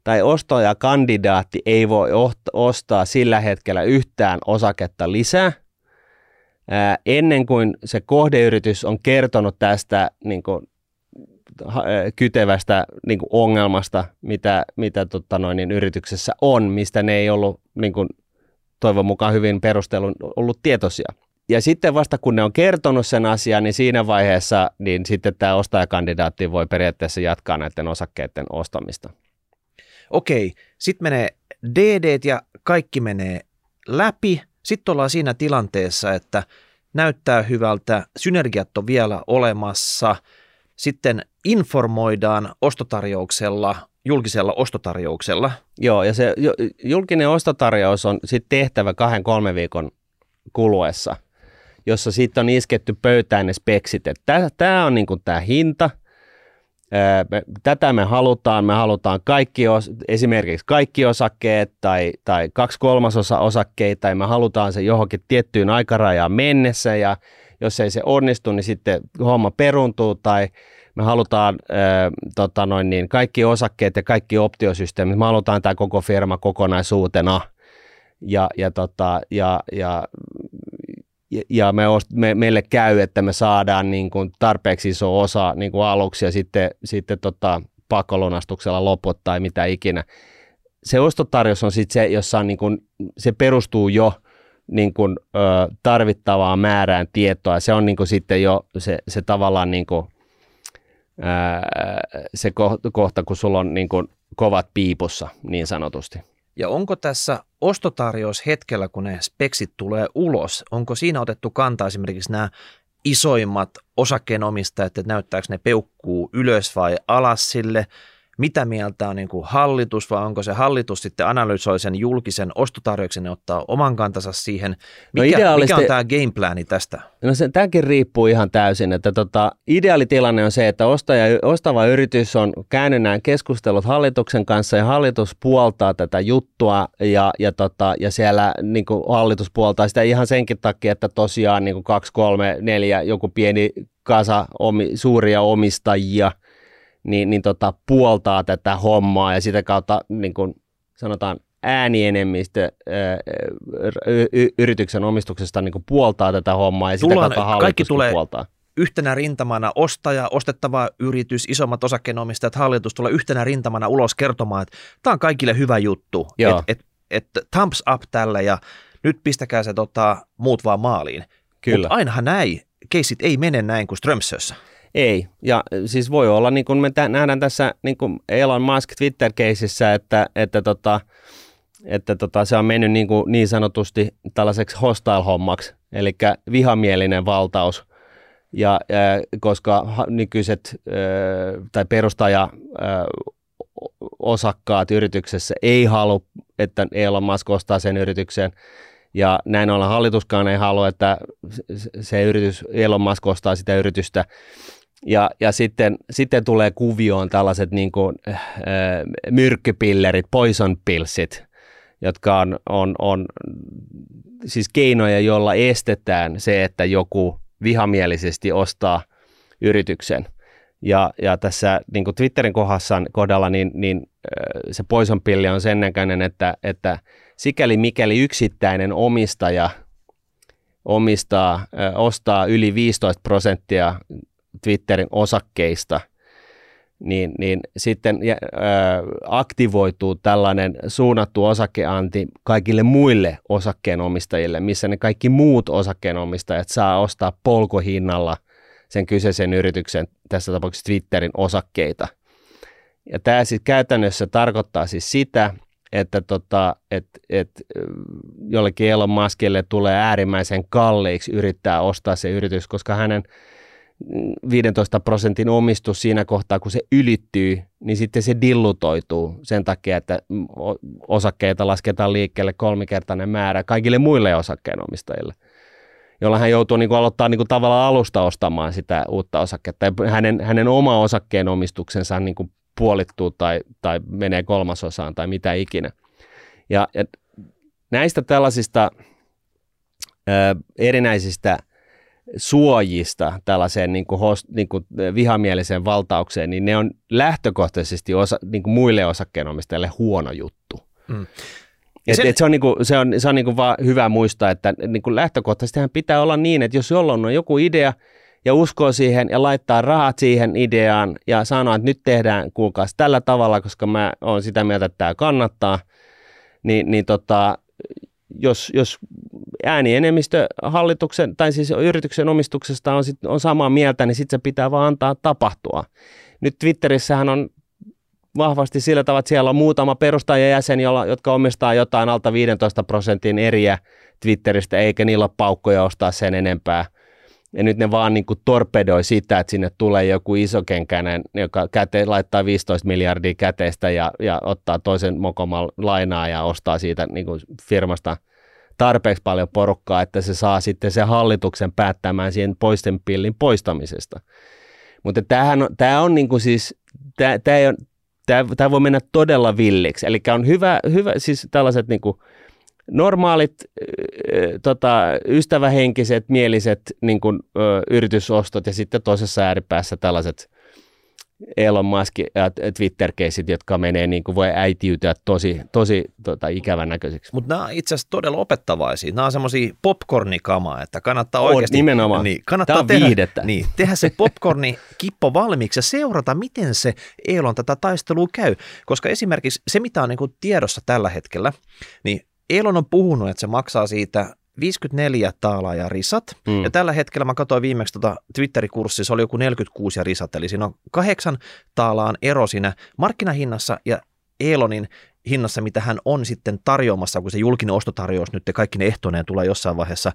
tai ostajakandidaatti ei voi ostaa sillä hetkellä yhtään osaketta lisää, ää, ennen kuin se kohdeyritys on kertonut tästä niin kuin, kytevästä niin kuin ongelmasta, mitä, mitä tota noin, niin yrityksessä on, mistä ne ei ollut niin kuin, toivon mukaan hyvin perustelun ollut tietoisia. Ja sitten vasta kun ne on kertonut sen asian, niin siinä vaiheessa niin sitten tämä ostajakandidaatti voi periaatteessa jatkaa näiden osakkeiden ostamista. Okei, sitten menee DD ja kaikki menee läpi. Sitten ollaan siinä tilanteessa, että näyttää hyvältä, synergiat on vielä olemassa, sitten informoidaan ostotarjouksella, julkisella ostotarjouksella. Joo, ja se julkinen ostotarjous on sitten tehtävä kahden kolme viikon kuluessa, jossa sitten on isketty pöytään ne speksit. Tämä on niinku tämä hinta – tätä me halutaan, me halutaan kaikki, esimerkiksi kaikki osakkeet tai, tai kaksi kolmasosa osakkeita, tai me halutaan se johonkin tiettyyn aikarajaan mennessä, ja jos ei se onnistu, niin sitten homma peruntuu, tai me halutaan äh, tota noin niin, kaikki osakkeet ja kaikki optiosysteemit, me halutaan tämä koko firma kokonaisuutena, ja, ja, tota, ja, ja ja me, me, meille käy, että me saadaan niin kuin tarpeeksi iso osa niin kuin aluksi ja sitten, sitten tota, pakkolunastuksella loput tai mitä ikinä. Se ostotarjous on sitten se, jossa on niin kuin, se perustuu jo niin kuin, ö, tarvittavaan määrään tietoa. Se on niin kuin sitten jo se, se tavallaan niin kuin, ö, se kohta, kun sulla on niin kuin kovat piipussa niin sanotusti. Ja onko tässä ostotarjous hetkellä, kun ne speksit tulee ulos, onko siinä otettu kantaa esimerkiksi nämä isoimmat osakkeenomistajat, että näyttääkö ne peukkuu ylös vai alas sille, mitä mieltä on niin kuin hallitus vai onko se hallitus sitten analysoi sen julkisen ostotarjouksen ja ottaa oman kantansa siihen. Mikä, no mikä on tämä gameplani tästä? No se, tämäkin riippuu ihan täysin, että tota, ideaalitilanne on se, että ostaja, ostava yritys on käynyt nämä keskustelut hallituksen kanssa ja hallitus puoltaa tätä juttua ja, ja, tota, ja siellä niin kuin hallitus puoltaa sitä ihan senkin takia, että tosiaan niin kuin kaksi, kolme, neljä, joku pieni kasa omi, suuria omistajia – niin, niin tota, puoltaa tätä hommaa ja sitä kautta niin kuin sanotaan äänienemmistö yrityksen omistuksesta niin kuin puoltaa tätä hommaa ja Tullaan, sitä kautta kaikki tulee puoltaa. yhtenä rintamana ostaja, ostettava yritys, isommat osakkeenomistajat, hallitus tulee yhtenä rintamana ulos kertomaan, että tämä on kaikille hyvä juttu, että et, et, thumbs up tälle ja nyt pistäkää se tota, muut vaan maaliin. Kyllä. Mutta ainahan näin, keisit ei mene näin kuin Strömsössä. Ei, ja siis voi olla, niin kuin me t- nähdään tässä niin kuin Elon Musk Twitter-keisissä, että, että, tota, että tota, se on mennyt niin, kuin niin sanotusti tällaiseksi hostile-hommaksi, eli vihamielinen valtaus, ja, ja koska nykyiset tai perustaja osakkaat yrityksessä ei halua, että Elon Musk ostaa sen yrityksen, ja näin ollen hallituskaan ei halua, että se yritys, Elon Musk ostaa sitä yritystä, ja, ja sitten, sitten tulee kuvioon tällaiset niin kuin, äh, myrkkypillerit, poison pillsit, jotka on, on, on siis keinoja, joilla estetään se, että joku vihamielisesti ostaa yrityksen. Ja, ja tässä niin kuin Twitterin kohdassa, kohdalla niin, niin se poison pilli on sen näköinen, että, että sikäli mikäli yksittäinen omistaja omistaa, ostaa yli 15 prosenttia Twitterin osakkeista, niin, niin sitten äh, aktivoituu tällainen suunnattu osakeanti kaikille muille osakkeenomistajille, missä ne kaikki muut osakkeenomistajat saa ostaa polkohinnalla sen kyseisen yrityksen, tässä tapauksessa Twitterin osakkeita. Ja tämä siis käytännössä tarkoittaa siis sitä, että tota, et, et, jollekin Elon Muskille tulee äärimmäisen kalliiksi yrittää ostaa se yritys, koska hänen 15 prosentin omistus siinä kohtaa, kun se ylittyy, niin sitten se dillutoituu sen takia, että osakkeita lasketaan liikkeelle kolmikertainen määrä kaikille muille osakkeenomistajille, jolla hän joutuu niin kuin aloittaa niin kuin tavallaan alusta ostamaan sitä uutta osaketta. Hänen, hänen oma osakkeenomistuksensa niin kuin puolittuu tai, tai menee kolmasosaan tai mitä ikinä. Ja, ja näistä tällaisista ö, erinäisistä – suojista tällaiseen niin kuin host, niin kuin vihamieliseen valtaukseen, niin ne on lähtökohtaisesti osa, niin kuin muille osakkeenomistajille huono juttu. Mm. Et, sen... et se on, niinku, se on, se on niinku vaan hyvä muistaa, että niinku lähtökohtaisesti pitää olla niin, että jos jollain on joku idea ja uskoo siihen ja laittaa rahat siihen ideaan ja sanoo, että nyt tehdään kuulkaas tällä tavalla, koska mä oon sitä mieltä, että tämä kannattaa, niin, niin tota, jos, jos äänienemmistö hallituksen tai siis yrityksen omistuksesta on, sit, on samaa mieltä, niin sitten se pitää vaan antaa tapahtua. Nyt Twitterissähän on vahvasti sillä tavalla, että siellä on muutama perustajajäsen, jolla, jotka omistaa jotain alta 15 prosentin eriä Twitteristä, eikä niillä ole paukkoja ostaa sen enempää. Ja nyt ne vaan niin kuin torpedoi sitä, että sinne tulee joku isokenkäinen, joka käte, laittaa 15 miljardia käteistä ja, ja ottaa toisen mokoman lainaa ja ostaa siitä niin kuin firmasta tarpeeksi paljon porukkaa, että se saa sitten se hallituksen päättämään siihen poisten pillin poistamisesta. Mutta tämähän on, tämä on niin kuin siis, tämä, tämä, ei ole, tämä, tämä voi mennä todella villiksi. Eli on hyvä, hyvä siis tällaiset niin kuin normaalit äh, tota, ystävähenkiset, mieliset niin kuin, ö, yritysostot ja sitten toisessa ääripäässä tällaiset Elon Musk ja Twitter-keisit, jotka menee niin kuin voi äitiytyä tosi, tosi tota, ikävän näköiseksi. Mutta nämä on itse asiassa todella opettavaisia. Nämä on semmoisia popcornikamaa, että kannattaa oikeasti... nimenomaan. Niin, kannattaa Tämä on tehdä, viihdettä. Niin, tehdä se popcorni kippo valmiiksi ja seurata, miten se Elon tätä taistelua käy. Koska esimerkiksi se, mitä on niin kuin tiedossa tällä hetkellä, niin Elon on puhunut, että se maksaa siitä 54 taalaa ja risat. Mm. Ja tällä hetkellä mä katsoin viimeksi tota Twitterin kurssi, se oli joku 46 ja risat. Eli siinä on kahdeksan taalaan ero siinä markkinahinnassa ja Elonin hinnassa, mitä hän on sitten tarjoamassa, kun se julkinen ostotarjous nyt kaikki ne ehtoineen tulee jossain vaiheessa.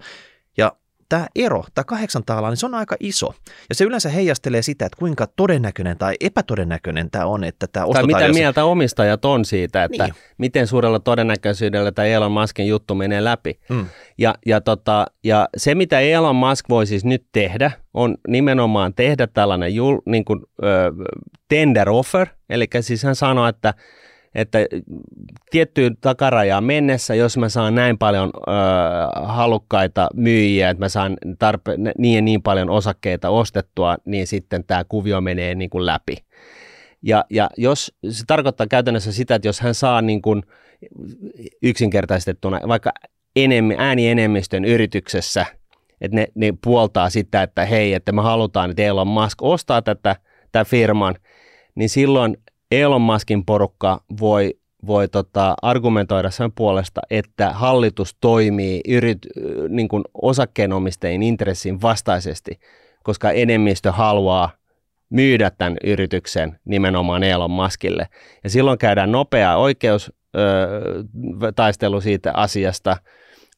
Ja tämä ero, tämä kahdeksan taalaa, niin se on aika iso. Ja se yleensä heijastelee sitä, että kuinka todennäköinen tai epätodennäköinen tämä on, että tämä Tai ostotarjous... mitä mieltä omistajat on siitä, että Niin. miten suurella todennäköisyydellä tämä Elon Muskin juttu menee läpi. Mm. Ja, ja, tota, ja se, mitä Elon Musk voi siis nyt tehdä, on nimenomaan tehdä tällainen jul, niin kuin, ö, tender offer, eli siis hän sanoi, että että tiettyyn takarajaan mennessä, jos mä saan näin paljon ö, halukkaita myyjiä, että mä saan tarpe- niin ja niin paljon osakkeita ostettua, niin sitten tämä kuvio menee niin kuin läpi. Ja, ja jos se tarkoittaa käytännössä sitä, että jos hän saa niin kuin yksinkertaistettuna vaikka enemmän, äänienemmistön yrityksessä, että ne, ne puoltaa sitä, että hei, että me halutaan, että Elon Musk ostaa tätä, tätä firman, niin silloin Elon Muskin porukka voi, voi tota, argumentoida sen puolesta, että hallitus toimii yrit, niin kuin osakkeenomistajien intressin vastaisesti, koska enemmistö haluaa myydä tämän yrityksen nimenomaan Elon Muskille. Ja silloin käydään nopea oikeustaistelu siitä asiasta,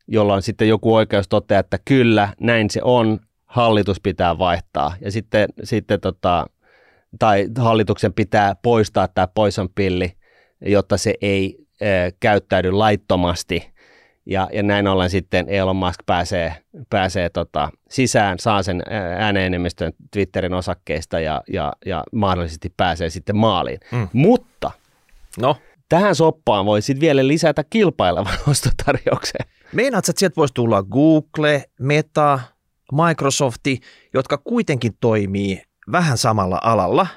jolloin sitten joku oikeus toteaa, että kyllä, näin se on, hallitus pitää vaihtaa. Ja sitten, sitten tota, tai hallituksen pitää poistaa tämä poison pilli, jotta se ei ö, käyttäydy laittomasti. Ja, ja näin ollen sitten Elon Musk pääsee, pääsee tota, sisään, saa sen ääneenemmistön Twitterin osakkeista ja, ja, ja mahdollisesti pääsee sitten maaliin. Mm. Mutta No, tähän soppaan voi sitten vielä lisätä kilpailevan ostotarjouksen. Meinaat, että sieltä voisi tulla Google, Meta, Microsofti, jotka kuitenkin toimii vähän samalla alalla.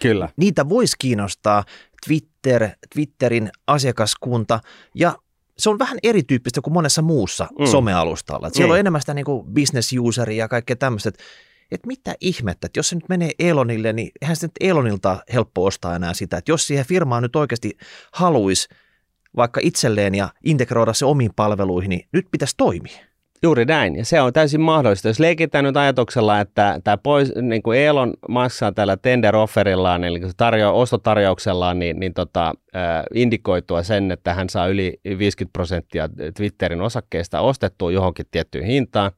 Kyllä. Niitä voisi kiinnostaa Twitter, Twitterin asiakaskunta ja se on vähän erityyppistä kuin monessa muussa mm. Mm. somealustalla. Et siellä Niin. on enemmän sitä niin kuin business useria ja kaikkea tämmöistä. Että et mitä ihmettä, että jos se nyt menee Elonille, niin eihän se nyt Elonilta helppo ostaa enää sitä. Että jos siihen firmaan nyt oikeasti haluaisi vaikka itselleen ja integroida se omiin palveluihin, niin nyt pitäisi toimia. Juuri näin, ja se on täysin mahdollista. Jos leikitään nyt ajatuksella, että tämä pois, niin kuin Elon maksaa tällä tender offerillaan, eli tarjo, ostotarjouksellaan, niin, niin tota, äh, indikoitua sen, että hän saa yli 50 prosenttia Twitterin osakkeista ostettua johonkin tiettyyn hintaan,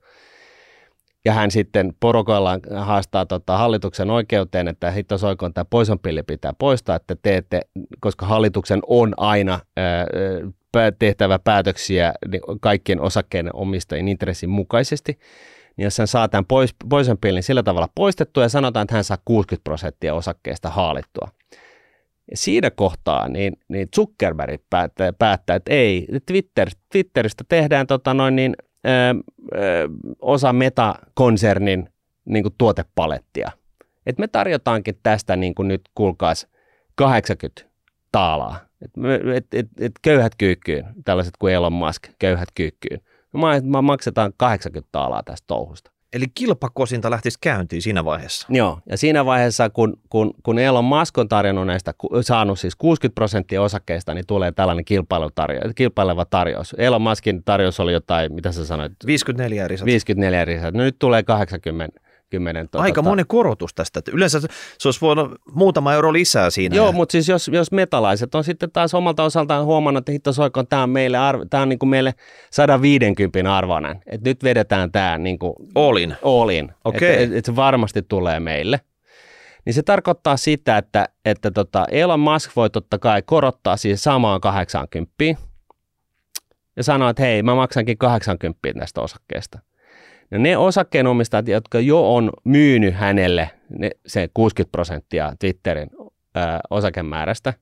ja hän sitten porokoillaan haastaa tota hallituksen oikeuteen, että hitto soikoon tämä poisonpilli pitää poistaa, että teette, koska hallituksen on aina pää- tehtävä päätöksiä niin kaikkien osakkeiden omistajien intressin mukaisesti, niin jos hän saa tämän pois, poisonpillin sillä tavalla poistettua ja sanotaan, että hän saa 60 prosenttia osakkeista haalittua. Ja siinä kohtaa niin, niin Zuckerberg päättää, päättää, että ei, Twitter, Twitteristä tehdään tota noin niin, ö, ö, osa Meta-konsernin niin kuin tuotepalettia. Et me tarjotaankin tästä niin kuin nyt, kuulkaas, 80 taalaa. Et, me- et, et, et köyhät kyykkyyn, tällaiset kuin Elon Musk, köyhät kyykkyyn. Me ma- maksetaan 80 taalaa tästä touhusta. Eli kilpakosinta lähtisi käyntiin siinä vaiheessa. Joo, ja siinä vaiheessa, kun, kun, kun Elon Musk on tarjonnut näistä, saanut siis 60 prosenttia osakkeista, niin tulee tällainen kilpailutarjo- kilpaileva tarjous. Elon Muskin tarjous oli jotain, mitä sä sanoit, 54 eri sat- 54 eri No nyt tulee 80 10. Aika tota... monen korotus tästä. Yleensä se olisi voinut muutama euro lisää siinä. Joo, ja... mutta siis jos, jos metalaiset on sitten taas omalta osaltaan huomannut, että hitto soikon, tämä on meille, arv- tämä on niin kuin meille 150 arvoinen. Että nyt vedetään tämä niin kuin all in. All in. Okay. Että et, et se varmasti tulee meille. Niin se tarkoittaa sitä, että, että tota Elon Musk voi totta kai korottaa siihen samaan 80 ja sanoa, että hei, mä maksankin 80 tästä osakkeesta. No ne osakkeenomistajat, jotka jo on myynyt hänelle ne, se 60 prosenttia Twitterin ää, osakemäärästä,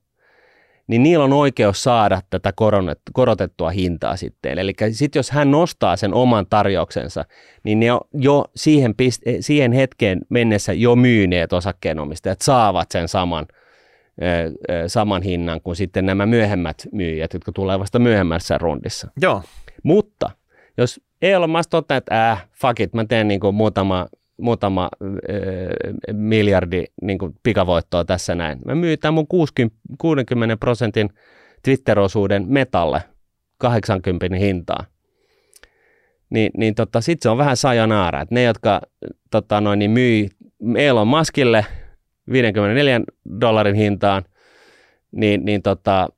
niin niillä on oikeus saada tätä korotettua hintaa sitten. Eli sitten jos hän nostaa sen oman tarjouksensa, niin ne jo siihen, piste- siihen hetkeen mennessä jo myyneet osakkeenomistajat saavat sen saman, saman hinnan kuin sitten nämä myöhemmät myyjät, jotka tulee vasta myöhemmässä rundissa. Joo. Mutta jos Elon Musk toteaa, että äh, fuck it, mä teen niin kuin muutama, muutama äh, miljardi niin kuin pikavoittoa tässä näin. Mä myyn tämän mun 60, 60 prosentin Twitter-osuuden metalle 80 hintaa. Niin, niin tota, sitten se on vähän sayonara, että ne, jotka tota, noin, niin myy Elon Muskille 54 dollarin hintaan, niin, niin tota,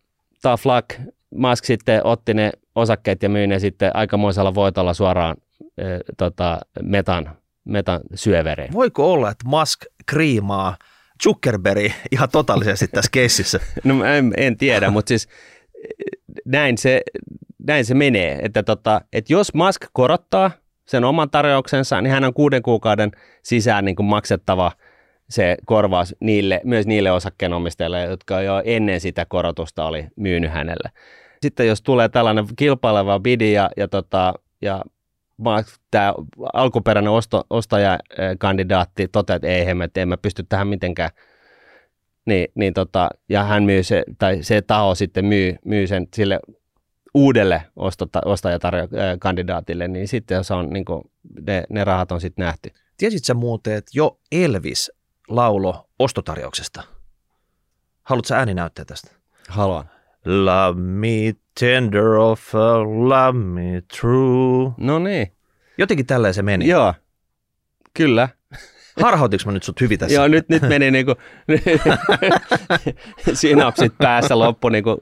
tough luck, Musk sitten otti ne osakkeet ja myi ne sitten aikamoisella voitolla suoraan e, tota, metan, metan syövereen. Voiko olla, että Musk kriimaa Zuckerberg ihan totaalisesti tässä keississä? No en, en tiedä, mutta siis näin se, näin se menee, että, tota, että jos Musk korottaa sen oman tarjouksensa, niin hän on kuuden kuukauden sisään niin kuin maksettava se korvaus niille, myös niille osakkeenomistajille, jotka jo ennen sitä korotusta oli myynyt hänelle sitten jos tulee tällainen kilpaileva bidi ja, ja, tota, ja tämä alkuperäinen osto, ostajakandidaatti toteaa, että ei hemmet, en mä pysty tähän mitenkään, niin, niin tota, ja hän myy se, tai se taho sitten myy, myy sen sille uudelle ostajakandidaatille, niin sitten se on, niin kuin, ne, ne rahat on sitten nähty. Tiesit sä muuten, että jo Elvis laulo ostotarjouksesta? Haluatko sä ääninäyttää tästä? Haluan. Love me tender offer, love me true. No niin. Jotenkin tälleen se meni. Joo, kyllä. Harhautinko mä nyt sut hyvin tässä? Joo, nyt, nyt meni niinku synapsit päässä loppu niinku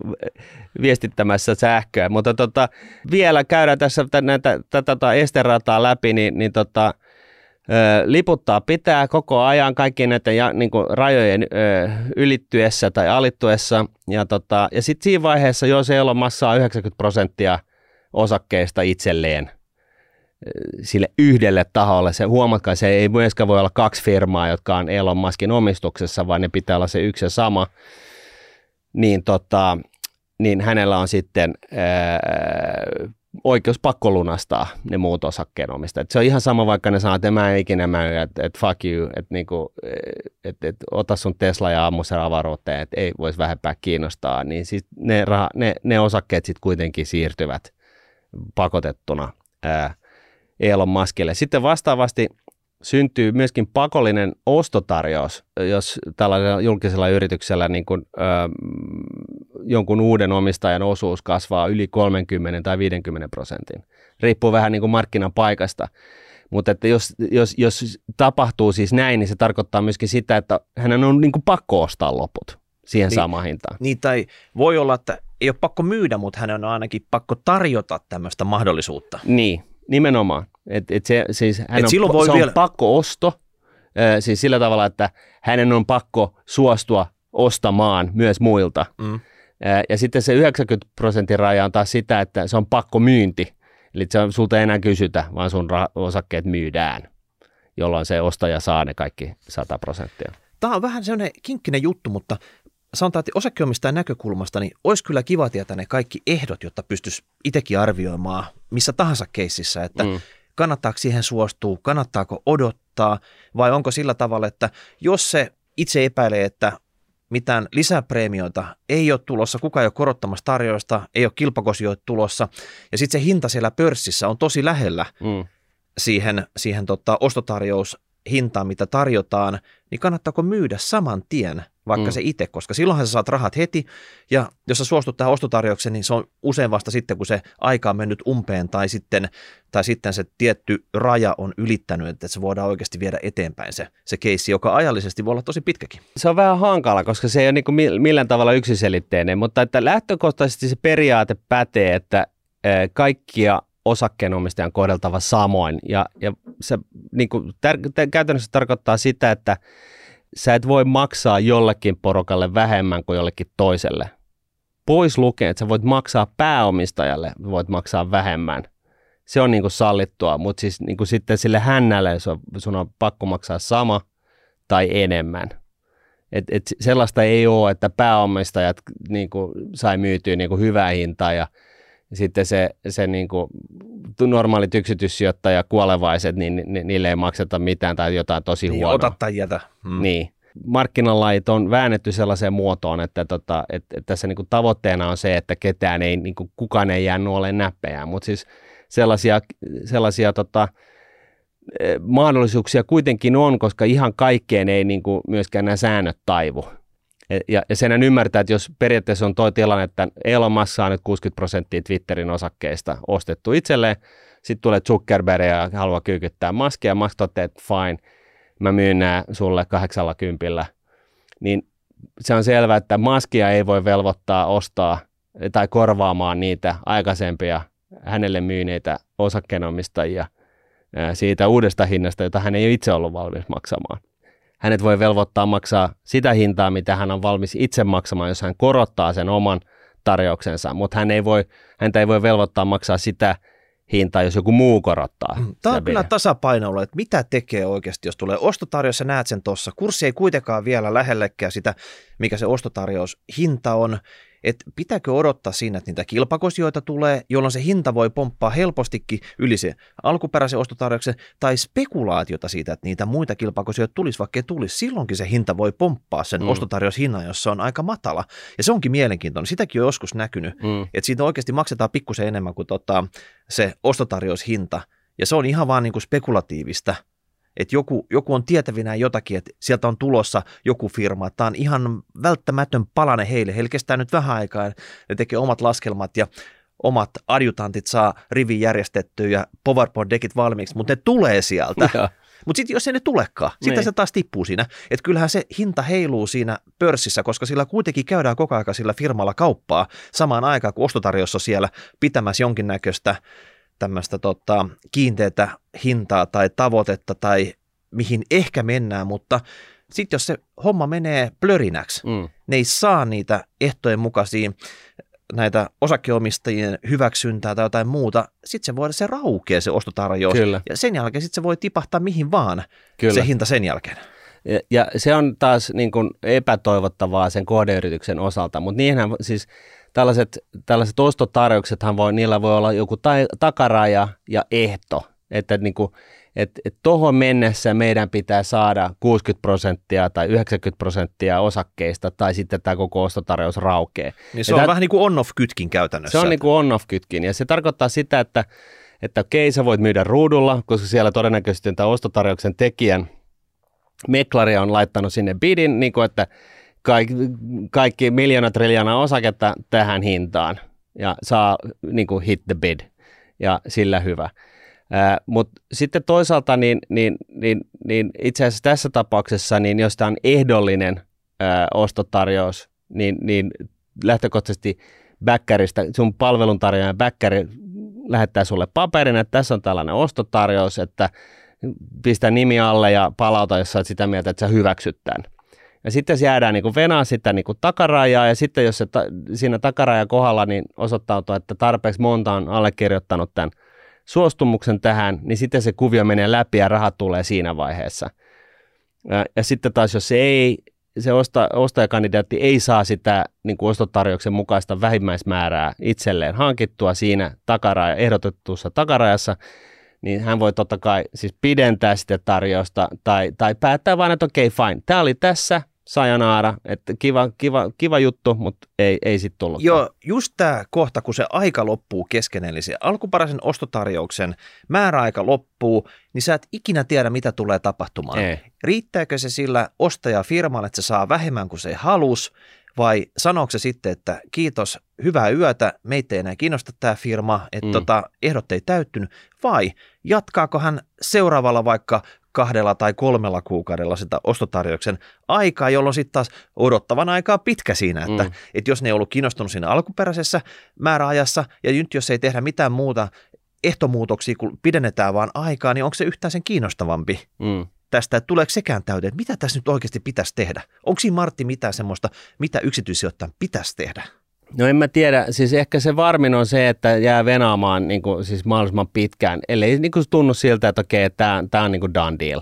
viestittämässä sähköä. Mutta tota, vielä käydään tässä näitä, tätä tota esterataa läpi, niin, niin tota, liputtaa pitää koko ajan kaikkien näiden ja, niin kuin rajojen ö, ylittyessä tai alittuessa. Ja, tota, ja sitten siinä vaiheessa, jos ei ole massaa 90 prosenttia osakkeista itselleen sille yhdelle taholle. Se, huomatkaa, se ei myöskään voi olla kaksi firmaa, jotka on Elon Muskin omistuksessa, vaan ne pitää olla se yksi ja sama. Niin, tota, niin hänellä on sitten ää, oikeus pakkolunastaa ne muut osakkeenomistajat. Se on ihan sama, vaikka ne sanoo, että mä en ikinä mä, että et fuck you, että niinku, et, et, ota sun Tesla ja ammu sen avaruuteen, että ei voisi vähempää kiinnostaa, niin siis ne, rah, ne, ne osakkeet sitten kuitenkin siirtyvät pakotettuna ää, Elon Muskille. Sitten vastaavasti syntyy myöskin pakollinen ostotarjous, jos tällaisella julkisella yrityksellä niin kuin, ö, jonkun uuden omistajan osuus kasvaa yli 30 tai 50 prosentin. Riippuu vähän niin kuin markkinan paikasta. Mutta että jos, jos, jos tapahtuu siis näin, niin se tarkoittaa myöskin sitä, että hänen on niin kuin pakko ostaa loput siihen niin, samaan hintaan. Niin, tai voi olla, että ei ole pakko myydä, mutta hänen on ainakin pakko tarjota tämmöistä mahdollisuutta. Niin, nimenomaan. Et, et se, siis hän et on, silloin voi se vielä... on pakko osto, siis sillä tavalla, että hänen on pakko suostua ostamaan myös muilta. Mm. Ja sitten se 90 prosentin raja on taas sitä, että se on pakko myynti. Eli se on, sulta ei enää kysytä, vaan sun ra- osakkeet myydään, jolloin se ostaja saa ne kaikki 100 prosenttia. Tämä on vähän sellainen kinkkinen juttu, mutta sanotaan, että osakeomistajan näkökulmasta, niin olisi kyllä kiva tietää ne kaikki ehdot, jotta pystyisi itsekin arvioimaan missä tahansa keississä, että mm. kannattaako siihen suostua, kannattaako odottaa, vai onko sillä tavalla, että jos se itse epäilee, että mitään lisäpreemioita ei ole tulossa, kuka ei ole korottamassa tarjoista, ei ole kilpakosioita tulossa, ja sitten se hinta siellä pörssissä on tosi lähellä mm. siihen, siihen tota ostotarjoushintaan, mitä tarjotaan, niin kannattaako myydä saman tien vaikka mm. se itse, koska silloinhan sä saat rahat heti, ja jos sä suostut tähän ostotarjoukseen, niin se on usein vasta sitten, kun se aika on mennyt umpeen, tai sitten, tai sitten se tietty raja on ylittänyt, että se voidaan oikeasti viedä eteenpäin se, se keissi, joka ajallisesti voi olla tosi pitkäkin. Se on vähän hankala, koska se ei ole niin kuin millään tavalla yksiselitteinen, mutta että lähtökohtaisesti se periaate pätee, että kaikkia osakkeenomistajan kohdeltava samoin. Ja, ja se niin kuin, tär- käytännössä tarkoittaa sitä, että sä et voi maksaa jollekin porukalle vähemmän kuin jollekin toiselle. Pois lukee, että sä voit maksaa pääomistajalle, voit maksaa vähemmän. Se on niin kuin sallittua, mutta siis niin kuin sitten sille hännälle sun, on pakko maksaa sama tai enemmän. Et, et sellaista ei ole, että pääomistajat niin kuin, sai myytyä niin kuin hyvää hintaa ja sitten se, se niin kuin, normaalit yksityissijoittaja, kuolevaiset, niin ni, niille ei makseta mitään tai jotain tosi niin, huonoa. Ota tai jätä. Mm. Niin. Markkinalait on väännetty sellaiseen muotoon, että, tota, että, että tässä niin kuin tavoitteena on se, että ketään ei, niin kuin, kukaan ei jää nuoleen näppejään, mutta siis sellaisia, sellaisia tota, e, mahdollisuuksia kuitenkin on, koska ihan kaikkeen ei niin kuin myöskään nämä säännöt taivu. Ja, ja sen ymmärtää, että jos periaatteessa on tuo tilanne, että Elon Musk saa nyt 60 prosenttia Twitterin osakkeista ostettu itselleen, sitten tulee Zuckerberg ja haluaa kyykyttää Muskia, ja Musk toteaa, että fine, mä myyn nämä sulle 80, niin se on selvää, että Muskia ei voi velvoittaa ostaa tai korvaamaan niitä aikaisempia hänelle myyneitä osakkeenomistajia siitä uudesta hinnasta, jota hän ei itse ollut valmis maksamaan hänet voi velvoittaa maksaa sitä hintaa, mitä hän on valmis itse maksamaan, jos hän korottaa sen oman tarjouksensa, mutta hän ei voi, häntä ei voi velvoittaa maksaa sitä hintaa, jos joku muu korottaa. Mm, Tämä on kyllä tasapainolla, että mitä tekee oikeasti, jos tulee ostotarjous ja näet sen tuossa. Kurssi ei kuitenkaan vielä lähellekään sitä, mikä se ostotarjous hinta on, että pitääkö odottaa siinä, että niitä kilpakosioita tulee, jolloin se hinta voi pomppaa helpostikin yli se alkuperäisen ostotarjouksen, tai spekulaatiota siitä, että niitä muita kilpakosioita tulisi, vaikka ei tulisi. Silloinkin se hinta voi pomppaa sen mm. ostotarjoushinnan, jos se on aika matala. Ja se onkin mielenkiintoinen. Sitäkin on joskus näkynyt, mm. että siitä oikeasti maksetaan pikkusen enemmän kuin tota, se ostotarjoushinta. Ja se on ihan vaan niin kuin spekulatiivista – että joku, joku on tietävinään jotakin, että sieltä on tulossa joku firma, tämä on ihan välttämätön palane heille. Heillä kestää nyt vähän aikaa, ne tekee omat laskelmat ja omat adjutantit saa rivin järjestettyä ja PowerPoint-dekit valmiiksi, mutta ne tulee sieltä. Mutta sitten jos ei ne tulekaan, sitten niin. se taas tippuu siinä. Että kyllähän se hinta heiluu siinä pörssissä, koska sillä kuitenkin käydään koko ajan sillä firmalla kauppaa samaan aikaan, kun ostotarjossa siellä pitämässä jonkinnäköistä tämmöistä tota, kiinteätä hintaa tai tavoitetta tai mihin ehkä mennään, mutta sitten jos se homma menee plörinäksi, mm. ne ei saa niitä ehtojen mukaisia näitä osakkeomistajien hyväksyntää tai jotain muuta, sitten se voi se raukea se ostotarjous. Kyllä. Ja sen jälkeen sitten se voi tipahtaa mihin vaan Kyllä. se hinta sen jälkeen. Ja, ja se on taas niin kuin epätoivottavaa sen kohdeyrityksen osalta, mutta niinhän siis tällaiset, tällaiset ostotarjouksethan voi, niillä voi olla joku ta- takaraja ja ehto, että niin kuin, et, et tuohon mennessä meidän pitää saada 60 prosenttia tai 90 prosenttia osakkeista tai sitten tämä koko ostotarjous raukee. Niin se ja on tämä, vähän niin kuin on-off-kytkin käytännössä. Se on niin kuin on-off-kytkin ja se tarkoittaa sitä, että, että okei sä voit myydä ruudulla, koska siellä todennäköisesti tämä ostotarjouksen tekijän meklari on laittanut sinne bidin, niin kuin että kaikki, miljoona triljoonaa osaketta tähän hintaan ja saa niin kuin hit the bid ja sillä hyvä. Mutta sitten toisaalta niin, niin, niin, niin itse asiassa tässä tapauksessa, niin jos tämä on ehdollinen ää, ostotarjous, niin, niin lähtökohtaisesti bäkkäristä, sun palveluntarjoajan bäkkäri lähettää sulle paperin, että tässä on tällainen ostotarjous, että pistä nimi alle ja palauta, jos sä oot sitä mieltä, että sä hyväksyt tämän. Ja sitten se jäädään niin kuin venaa sitä niin kuin takarajaa ja sitten jos se ta, siinä takarajan kohdalla niin osoittautuu, että tarpeeksi monta on allekirjoittanut tämän suostumuksen tähän, niin sitten se kuvio menee läpi ja rahat tulee siinä vaiheessa. Ja, ja sitten taas jos se ei, se osta, ostajakandidaatti ei saa sitä niin kuin ostotarjouksen mukaista vähimmäismäärää itselleen hankittua siinä takaraja, ehdotetussa takarajassa, niin hän voi totta kai siis pidentää sitä tarjousta tai, tai päättää vain, että okei, okay, fine, tämä oli tässä, sayonara, että kiva, kiva, kiva juttu, mutta ei, ei sitten tullut. Joo, just tämä kohta, kun se aika loppuu kesken, eli se alkuperäisen ostotarjouksen määräaika loppuu, niin sä et ikinä tiedä, mitä tulee tapahtumaan. Ei. Riittääkö se sillä ostajafirmalle, että se saa vähemmän kuin se halus, vai sanooko se sitten, että kiitos, hyvää yötä, meitä ei enää kiinnosta tämä firma, että mm. tota, ehdot ei täyttynyt, vai jatkaako hän seuraavalla vaikka kahdella tai kolmella kuukaudella sitä ostotarjouksen aikaa, jolloin sitten taas odottavan aikaa pitkä siinä, että, mm. että jos ne ei ollut kiinnostunut siinä alkuperäisessä määräajassa, ja nyt jos ei tehdä mitään muuta ehtomuutoksia, kun pidennetään vaan aikaa, niin onko se yhtään sen kiinnostavampi? Mm tästä, että tuleeko sekään täyteen, mitä tässä nyt oikeasti pitäisi tehdä? Onko siinä Martti mitään semmoista, mitä yksityissijoittajan pitäisi tehdä? No en mä tiedä, siis ehkä se varmin on se, että jää venaamaan niin kuin, siis mahdollisimman pitkään, ellei niin kuin tunnu siltä, että okei, tämä, tämä on niin kuin done deal.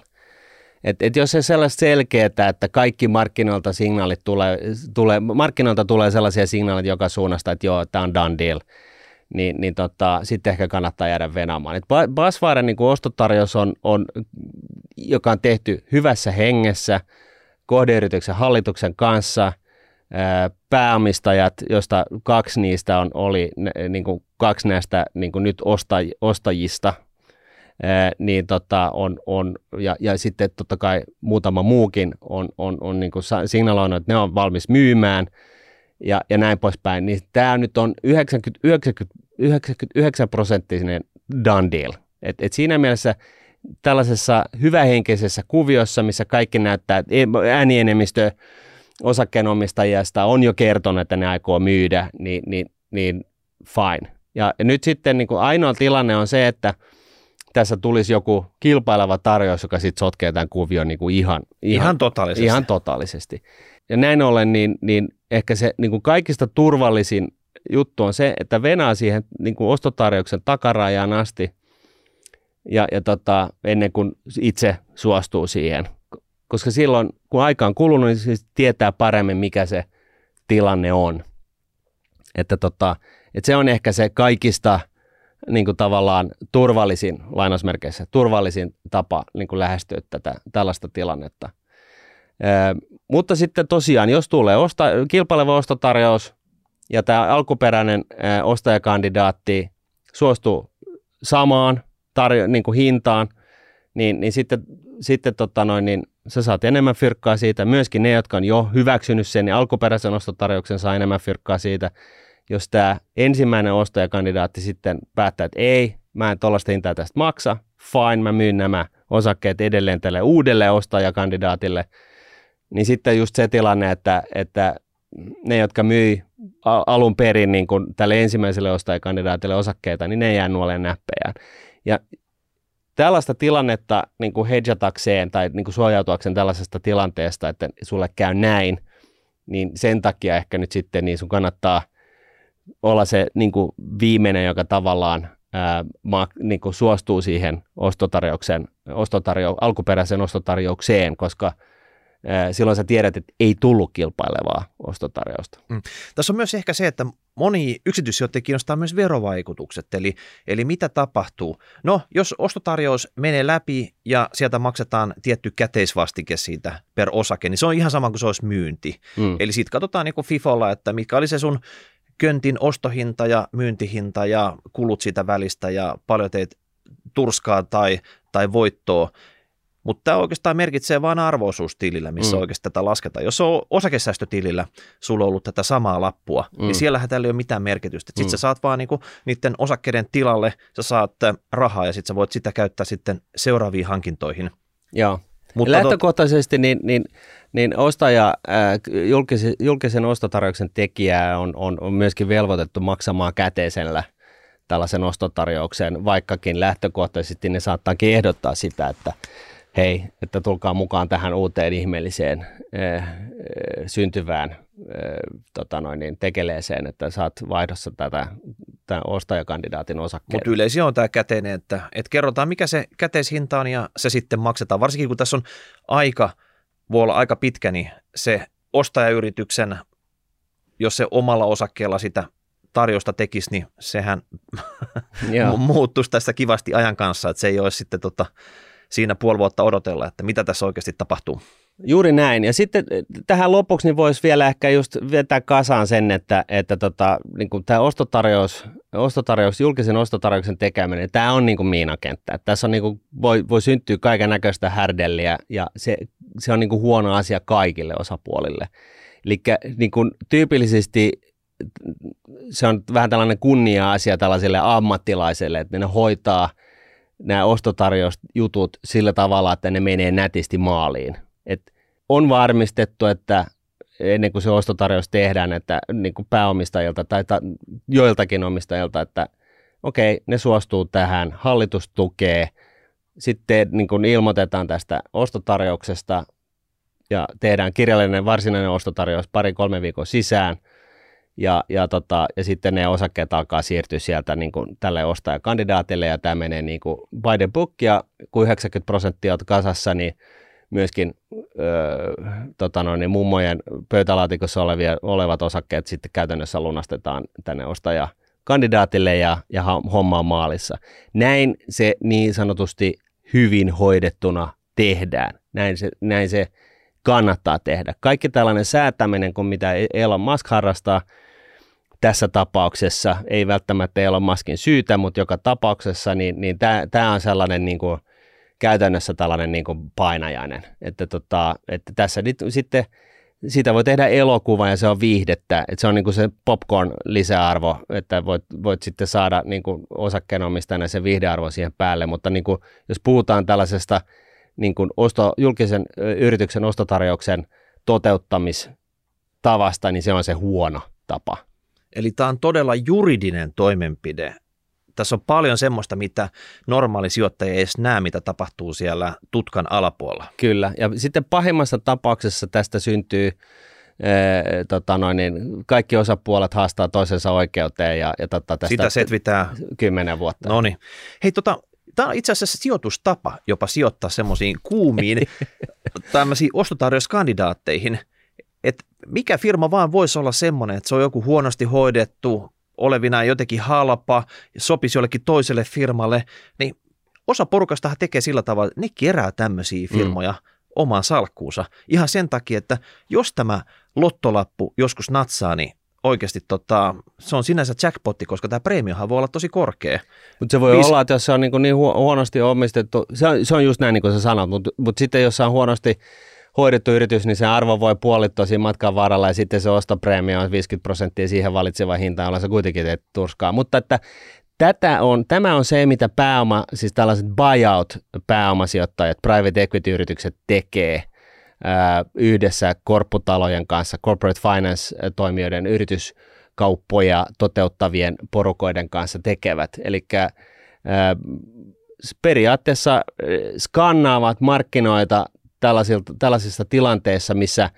Et, et jos se sellaista selkeää, että kaikki markkinoilta signaalit tulee, tulee, markkinoilta tulee sellaisia signaaleja joka suunnasta, että joo, tämä on done deal, niin, niin tota, sitten ehkä kannattaa jäädä venaamaan. Et Basvaren niin ostotarjous on, on, joka on tehty hyvässä hengessä kohdeyrityksen hallituksen kanssa – pääomistajat, joista kaksi niistä on, oli niin kuin kaksi näistä niin kuin nyt ostaj, ostajista, niin tota, on, on, ja, ja sitten totta kai muutama muukin on, on, on niin kuin signaloinut, että ne on valmis myymään ja, ja näin poispäin, niin tämä nyt on 90, 90, 99 prosenttinen done deal. Et, et siinä mielessä tällaisessa hyvähenkisessä kuviossa, missä kaikki näyttää, että osakkeenomistajista on jo kertonut, että ne aikoo myydä, niin, niin, niin fine. Ja, ja nyt sitten niin kuin ainoa tilanne on se, että tässä tulisi joku kilpaileva tarjous, joka sitten sotkee tämän kuvion niin kuin ihan, ihan, ihan, totaalisesti. ihan totaalisesti. Ja näin ollen, niin, niin ehkä se niin kuin kaikista turvallisin juttu on se, että venaa siihen niin kuin ostotarjouksen takarajaan asti ja, ja tota, ennen kuin itse suostuu siihen koska silloin kun aika on kulunut, niin siis tietää paremmin, mikä se tilanne on. Että tota, että se on ehkä se kaikista niin kuin tavallaan turvallisin, lainausmerkeissä, turvallisin tapa niin kuin lähestyä tätä, tällaista tilannetta. Ee, mutta sitten tosiaan, jos tulee osta, kilpaileva ostotarjous ja tämä alkuperäinen ee, ostajakandidaatti suostuu samaan tarjo, niin kuin hintaan, niin, niin sitten, sitten tota noin, niin sä saat enemmän fyrkkaa siitä. Myöskin ne, jotka on jo hyväksynyt sen, niin alkuperäisen ostotarjouksen saa enemmän fyrkkaa siitä. Jos tämä ensimmäinen ostajakandidaatti sitten päättää, että ei, mä en tuollaista hintaa tästä maksa, fine, mä myyn nämä osakkeet edelleen tälle uudelle ostajakandidaatille, niin sitten just se tilanne, että, että ne, jotka myi alun perin niin kun tälle ensimmäiselle ostajakandidaatille osakkeita, niin ne jää nuoleen näppejään. Ja tällaista tilannetta niin kuin hedjatakseen tai niin kuin suojautuakseen tällaisesta tilanteesta, että sulle käy näin, niin sen takia ehkä nyt sitten niin sun kannattaa olla se niin kuin viimeinen, joka tavallaan ää, niin kuin suostuu siihen ostotarjouksen, ostotarjo, alkuperäiseen ostotarjoukseen, koska – silloin sä tiedät, että ei tullut kilpailevaa ostotarjousta. Mm. Tässä on myös ehkä se, että moni yksityissijoittaja kiinnostaa myös verovaikutukset, eli, eli mitä tapahtuu. No, jos ostotarjous menee läpi ja sieltä maksetaan tietty käteisvastike siitä per osake, niin se on ihan sama kuin se olisi myynti. Mm. Eli sitten katsotaan niin kuin FIFOlla, että mikä oli se sun köntin ostohinta ja myyntihinta ja kulut siitä välistä ja paljon teet turskaa tai, tai voittoa, mutta tämä oikeastaan merkitsee vain arvoisuustilillä, missä mm. oikeasti tätä lasketaan. Jos on osakesäästötilillä sulla on ollut tätä samaa lappua, niin mm. niin siellähän tällä ei ole mitään merkitystä. Sitten mm. sä saat vaan niinku niiden osakkeiden tilalle, sä saat äh, rahaa ja sitten sä voit sitä käyttää sitten seuraaviin hankintoihin. Joo. Mutta Lähtökohtaisesti niin, niin, niin ostaja, äh, julkisen, julkisen ostotarjouksen tekijä on, on, on myöskin velvoitettu maksamaan käteisellä tällaisen ostotarjouksen, vaikkakin lähtökohtaisesti ne saattaakin ehdottaa sitä, että hei, että tulkaa mukaan tähän uuteen ihmeelliseen äh, syntyvään äh, tota noin, niin tekeleeseen, että saat vaihdossa tätä tämän ostajakandidaatin osakkeita. Mutta yleisiä on tämä käteinen, että, että kerrotaan mikä se käteishinta on ja se sitten maksetaan. Varsinkin kun tässä on aika, voi olla aika pitkä, niin se ostajayrityksen, jos se omalla osakkeella sitä tarjosta tekisi, niin sehän muuttuisi tässä kivasti ajan kanssa, että se ei olisi sitten tota, siinä puoli vuotta odotella, että mitä tässä oikeasti tapahtuu. Juuri näin. Ja sitten tähän lopuksi niin voisi vielä ehkä just vetää kasaan sen, että, että tota, niin kuin tämä ostotarjous, ostotarjous, julkisen ostotarjouksen tekeminen, tämä on niin kuin miinakenttä. Tässä on niin kuin, voi, voi syntyä kaiken näköistä härdelliä ja se, se on niin kuin huono asia kaikille osapuolille. Eli niin kuin tyypillisesti se on vähän tällainen kunnia-asia tällaiselle ammattilaiselle, että ne hoitaa nämä ostotarjousjutut sillä tavalla, että ne menee nätisti maaliin. Et on varmistettu, että ennen kuin se ostotarjous tehdään, että niin kuin pääomistajilta tai ta, joiltakin omistajilta, että okei, okay, ne suostuu tähän, hallitus tukee, sitten niin kuin ilmoitetaan tästä ostotarjouksesta ja tehdään kirjallinen varsinainen ostotarjous pari-kolme viikon sisään – ja, ja, tota, ja sitten ne osakkeet alkaa siirtyä sieltä niin kuin tälle ostajakandidaatille ja tämä menee niin kuin by the book ja kun 90 prosenttia on kasassa, niin myöskin öö, tota noin, niin mummojen pöytälaatikossa olevia, olevat osakkeet sitten käytännössä lunastetaan tänne ostajakandidaatille ja, ja homma on maalissa. Näin se niin sanotusti hyvin hoidettuna tehdään. Näin se, näin se kannattaa tehdä. Kaikki tällainen säätäminen, kun mitä Elon Musk harrastaa, tässä tapauksessa, ei välttämättä Elon Muskin syytä, mutta joka tapauksessa, niin, niin tämä on sellainen niin kuin, käytännössä tällainen niin kuin painajainen. Että, tota, että tässä nyt sitten siitä voi tehdä elokuva ja se on viihdettä, että se on niin kuin se popcorn lisäarvo, että voit, voit sitten saada niin kuin osakkeenomistajana se viihdearvo siihen päälle, mutta niin kuin, jos puhutaan tällaisesta niin kuin osto, julkisen yrityksen ostotarjouksen toteuttamistavasta, niin se on se huono tapa. Eli tämä on todella juridinen toimenpide. Tässä on paljon semmoista, mitä normaali sijoittaja ei edes näe, mitä tapahtuu siellä tutkan alapuolella. Kyllä, ja sitten pahimmassa tapauksessa tästä syntyy Ee, tota noin, niin kaikki osapuolet haastaa toisensa oikeuteen ja, ja tota, tästä Sitä setvitää. kymmenen vuotta. No niin. Hei, tota, Tämä on itse asiassa sijoitustapa jopa sijoittaa semmoisiin kuumiin tämmöisiin ostotarjouskandidaatteihin, että mikä firma vaan voisi olla semmoinen, että se on joku huonosti hoidettu, olevina jotenkin halpa, sopisi jollekin toiselle firmalle, niin osa porukastahan tekee sillä tavalla, että ne kerää tämmöisiä mm. firmoja mm. omaan salkkuunsa. Ihan sen takia, että jos tämä lottolappu joskus natsaa, niin oikeasti tota, se on sinänsä jackpotti, koska tämä preemiohan voi olla tosi korkea. Mutta se voi Viis... olla, että jos se on niin, niin huonosti omistettu, se on, se on just näin niin kuin sä sanot, mutta mut sitten jos se on huonosti hoidettu yritys, niin se arvo voi puolittua siinä matkan varrella ja sitten se ostopreemio on 50 prosenttia siihen valitseva hinta, jolla se kuitenkin teet turskaa. Mutta että tätä on, tämä on se, mitä pääoma, siis tällaiset buyout-pääomasijoittajat, private equity-yritykset tekee yhdessä korpputalojen kanssa, corporate finance-toimijoiden yrityskauppoja toteuttavien porukoiden kanssa tekevät. Eli periaatteessa skannaavat markkinoita tällaisissa tilanteissa, missä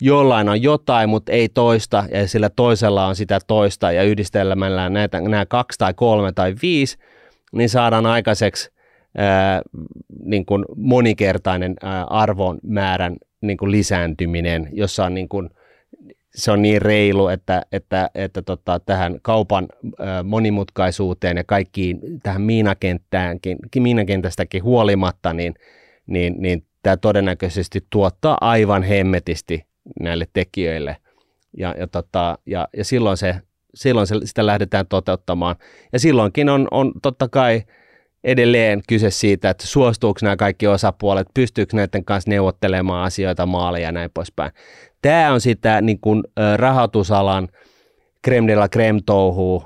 jollain on jotain, mutta ei toista, ja sillä toisella on sitä toista, ja yhdistelemällä näitä, nämä kaksi tai kolme tai viisi, niin saadaan aikaiseksi ää, niin kuin monikertainen ää, arvon määrän niin kuin lisääntyminen, jossa on niin kuin, se on niin reilu, että, että, että tota, tähän kaupan ää, monimutkaisuuteen ja kaikkiin tähän miinakenttäänkin, miinakentästäkin huolimatta, niin, niin, niin tämä todennäköisesti tuottaa aivan hemmetisti näille tekijöille. Ja, ja, tota, ja, ja silloin, se, silloin se, sitä lähdetään toteuttamaan. Ja silloinkin on, on totta kai edelleen kyse siitä, että suostuuko nämä kaikki osapuolet, pystyykö näiden kanssa neuvottelemaan asioita maaleja ja näin poispäin. Tämä on sitä niin kuin, rahoitusalan creme de la creme touhuu,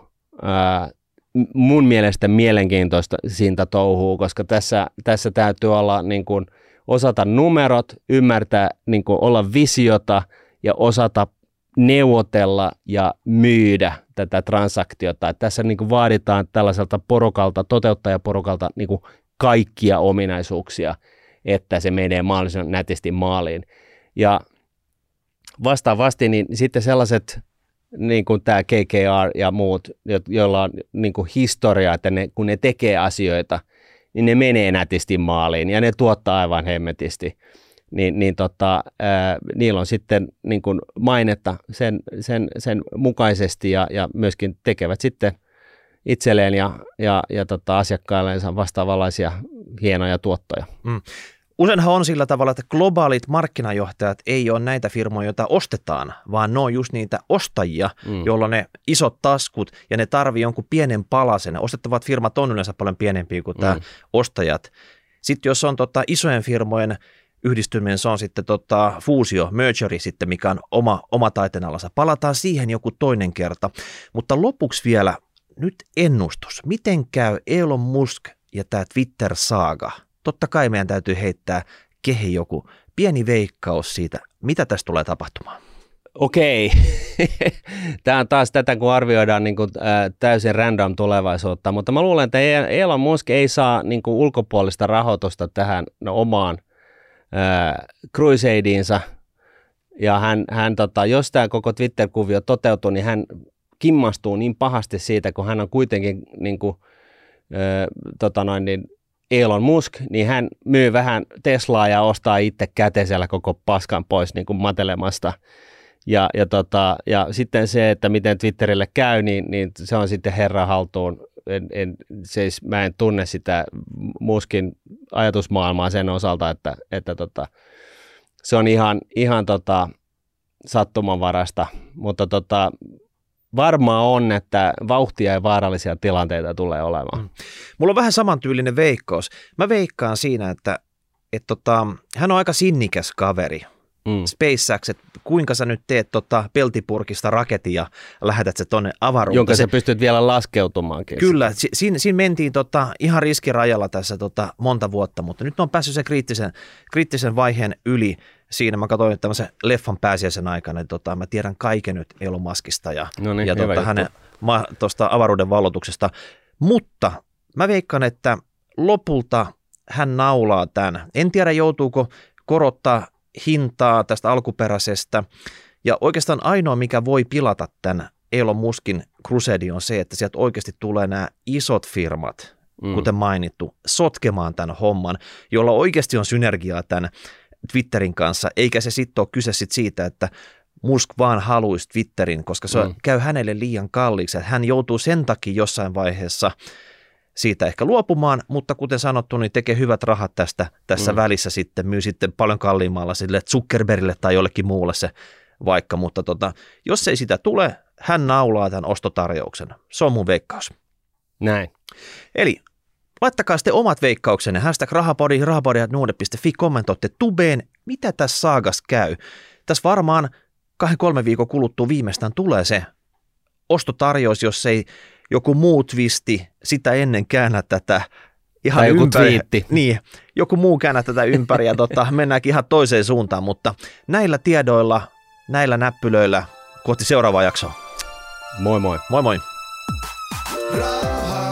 mun mielestä mielenkiintoista siitä touhuu, koska tässä, tässä täytyy olla niin kuin, osata numerot, ymmärtää, niin kuin olla visiota ja osata neuvotella ja myydä tätä transaktiota. Että tässä niin kuin vaaditaan tällaiselta porukalta, toteuttajaporukalta niin kuin kaikkia ominaisuuksia, että se menee mahdollisimman nätisti maaliin. Ja vastaavasti niin sitten sellaiset, niin kuin tämä KKR ja muut, joilla on niin kuin historia, että ne, kun ne tekee asioita – niin ne menee nätisti maaliin ja ne tuottaa aivan hemmetisti. Niin, niin tota, ää, niillä on sitten niin kuin mainetta sen, sen, sen mukaisesti ja, ja myöskin tekevät sitten itselleen ja, ja, ja tota, asiakkailleensa vastaavanlaisia hienoja tuottoja. Mm. Useinhan on sillä tavalla, että globaalit markkinajohtajat ei ole näitä firmoja, joita ostetaan, vaan ne on just niitä ostajia, mm. joilla ne isot taskut ja ne tarvii jonkun pienen palasen. Ostettavat firmat on yleensä paljon pienempiä kuin mm. tämä ostajat. Sitten jos on tota, isojen firmojen yhdistyminen, se on sitten tota, fuusio, mergeri sitten, mikä on oma, oma taiteenalansa. Palataan siihen joku toinen kerta. Mutta lopuksi vielä nyt ennustus. Miten käy Elon Musk ja tämä Twitter-saaga? Totta kai meidän täytyy heittää kehi joku pieni veikkaus siitä, mitä tästä tulee tapahtumaan. Okei. Tämä on taas tätä, kun arvioidaan niin kuin, äh, täysin random tulevaisuutta, mutta mä luulen, että Elon Musk ei saa niin kuin, ulkopuolista rahoitusta tähän no, omaan äh, Crusadiinsa. Ja hän, hän tota, jos tämä koko Twitter-kuvio toteutuu, niin hän kimmastuu niin pahasti siitä, kun hän on kuitenkin niin kuin, äh, tota noin, niin, Elon Musk, niin hän myy vähän Teslaa ja ostaa itse käteisellä koko paskan pois niin kuin matelemasta. Ja, ja, tota, ja sitten se, että miten Twitterille käy, niin, niin se on sitten herra haltuun. En, en, siis mä en tunne sitä Muskin ajatusmaailmaa sen osalta, että, että tota, se on ihan, ihan tota, sattumanvarasta, mutta tota, varmaan on, että vauhtia ja vaarallisia tilanteita tulee olemaan. Mm. Mulla on vähän samantyylinen veikkaus. Mä veikkaan siinä, että et tota, hän on aika sinnikäs kaveri. Mm. SpaceX, että kuinka sä nyt teet tota peltipurkista raketin ja lähetät se tonne avaruuteen. Jonka sä pystyt vielä laskeutumaankin. Kyllä, si- siinä, siinä mentiin tota, ihan riskirajalla tässä tota, monta vuotta, mutta nyt on päässyt sen kriittisen, kriittisen vaiheen yli siinä mä katsoin tämmöisen leffan pääsiäisen aikana, että tota, mä tiedän kaiken nyt Elon Muskista ja, Noniin, ja tota, hänen ma, tosta avaruuden vallotuksesta. Mutta mä veikkaan, että lopulta hän naulaa tämän. En tiedä, joutuuko korottaa hintaa tästä alkuperäisestä. Ja oikeastaan ainoa, mikä voi pilata tämän Elon Muskin Crusade on se, että sieltä oikeasti tulee nämä isot firmat, mm. kuten mainittu, sotkemaan tämän homman, jolla oikeasti on synergiaa tämän Twitterin kanssa, eikä se sitten ole kyse sit siitä, että Musk vaan haluaisi Twitterin, koska se mm. käy hänelle liian kalliiksi. Hän joutuu sen takia jossain vaiheessa siitä ehkä luopumaan, mutta kuten sanottu, niin tekee hyvät rahat tästä tässä mm. välissä sitten, myy sitten paljon kalliimmalla sille Zuckerbergille tai jollekin muulle se vaikka, mutta tota, jos ei sitä tule, hän naulaa tämän ostotarjouksen. Se on mun veikkaus. Näin. Eli Laittakaa sitten omat veikkauksenne, hashtag rahapodi, rahapodi.nuude.fi, kommentoitte tubeen, mitä tässä saagas käy. Tässä varmaan kahden kolme viikon kuluttua viimeistään tulee se ostotarjous, jos ei joku muu twisti sitä ennen käännä tätä ihan tai ympäri. Twiitti. Niin, joku muu käännä tätä ympäri ja tota, mennäänkin ihan toiseen suuntaan, mutta näillä tiedoilla, näillä näppylöillä kohti seuraavaa jaksoa. Moi moi. Moi moi. Raha.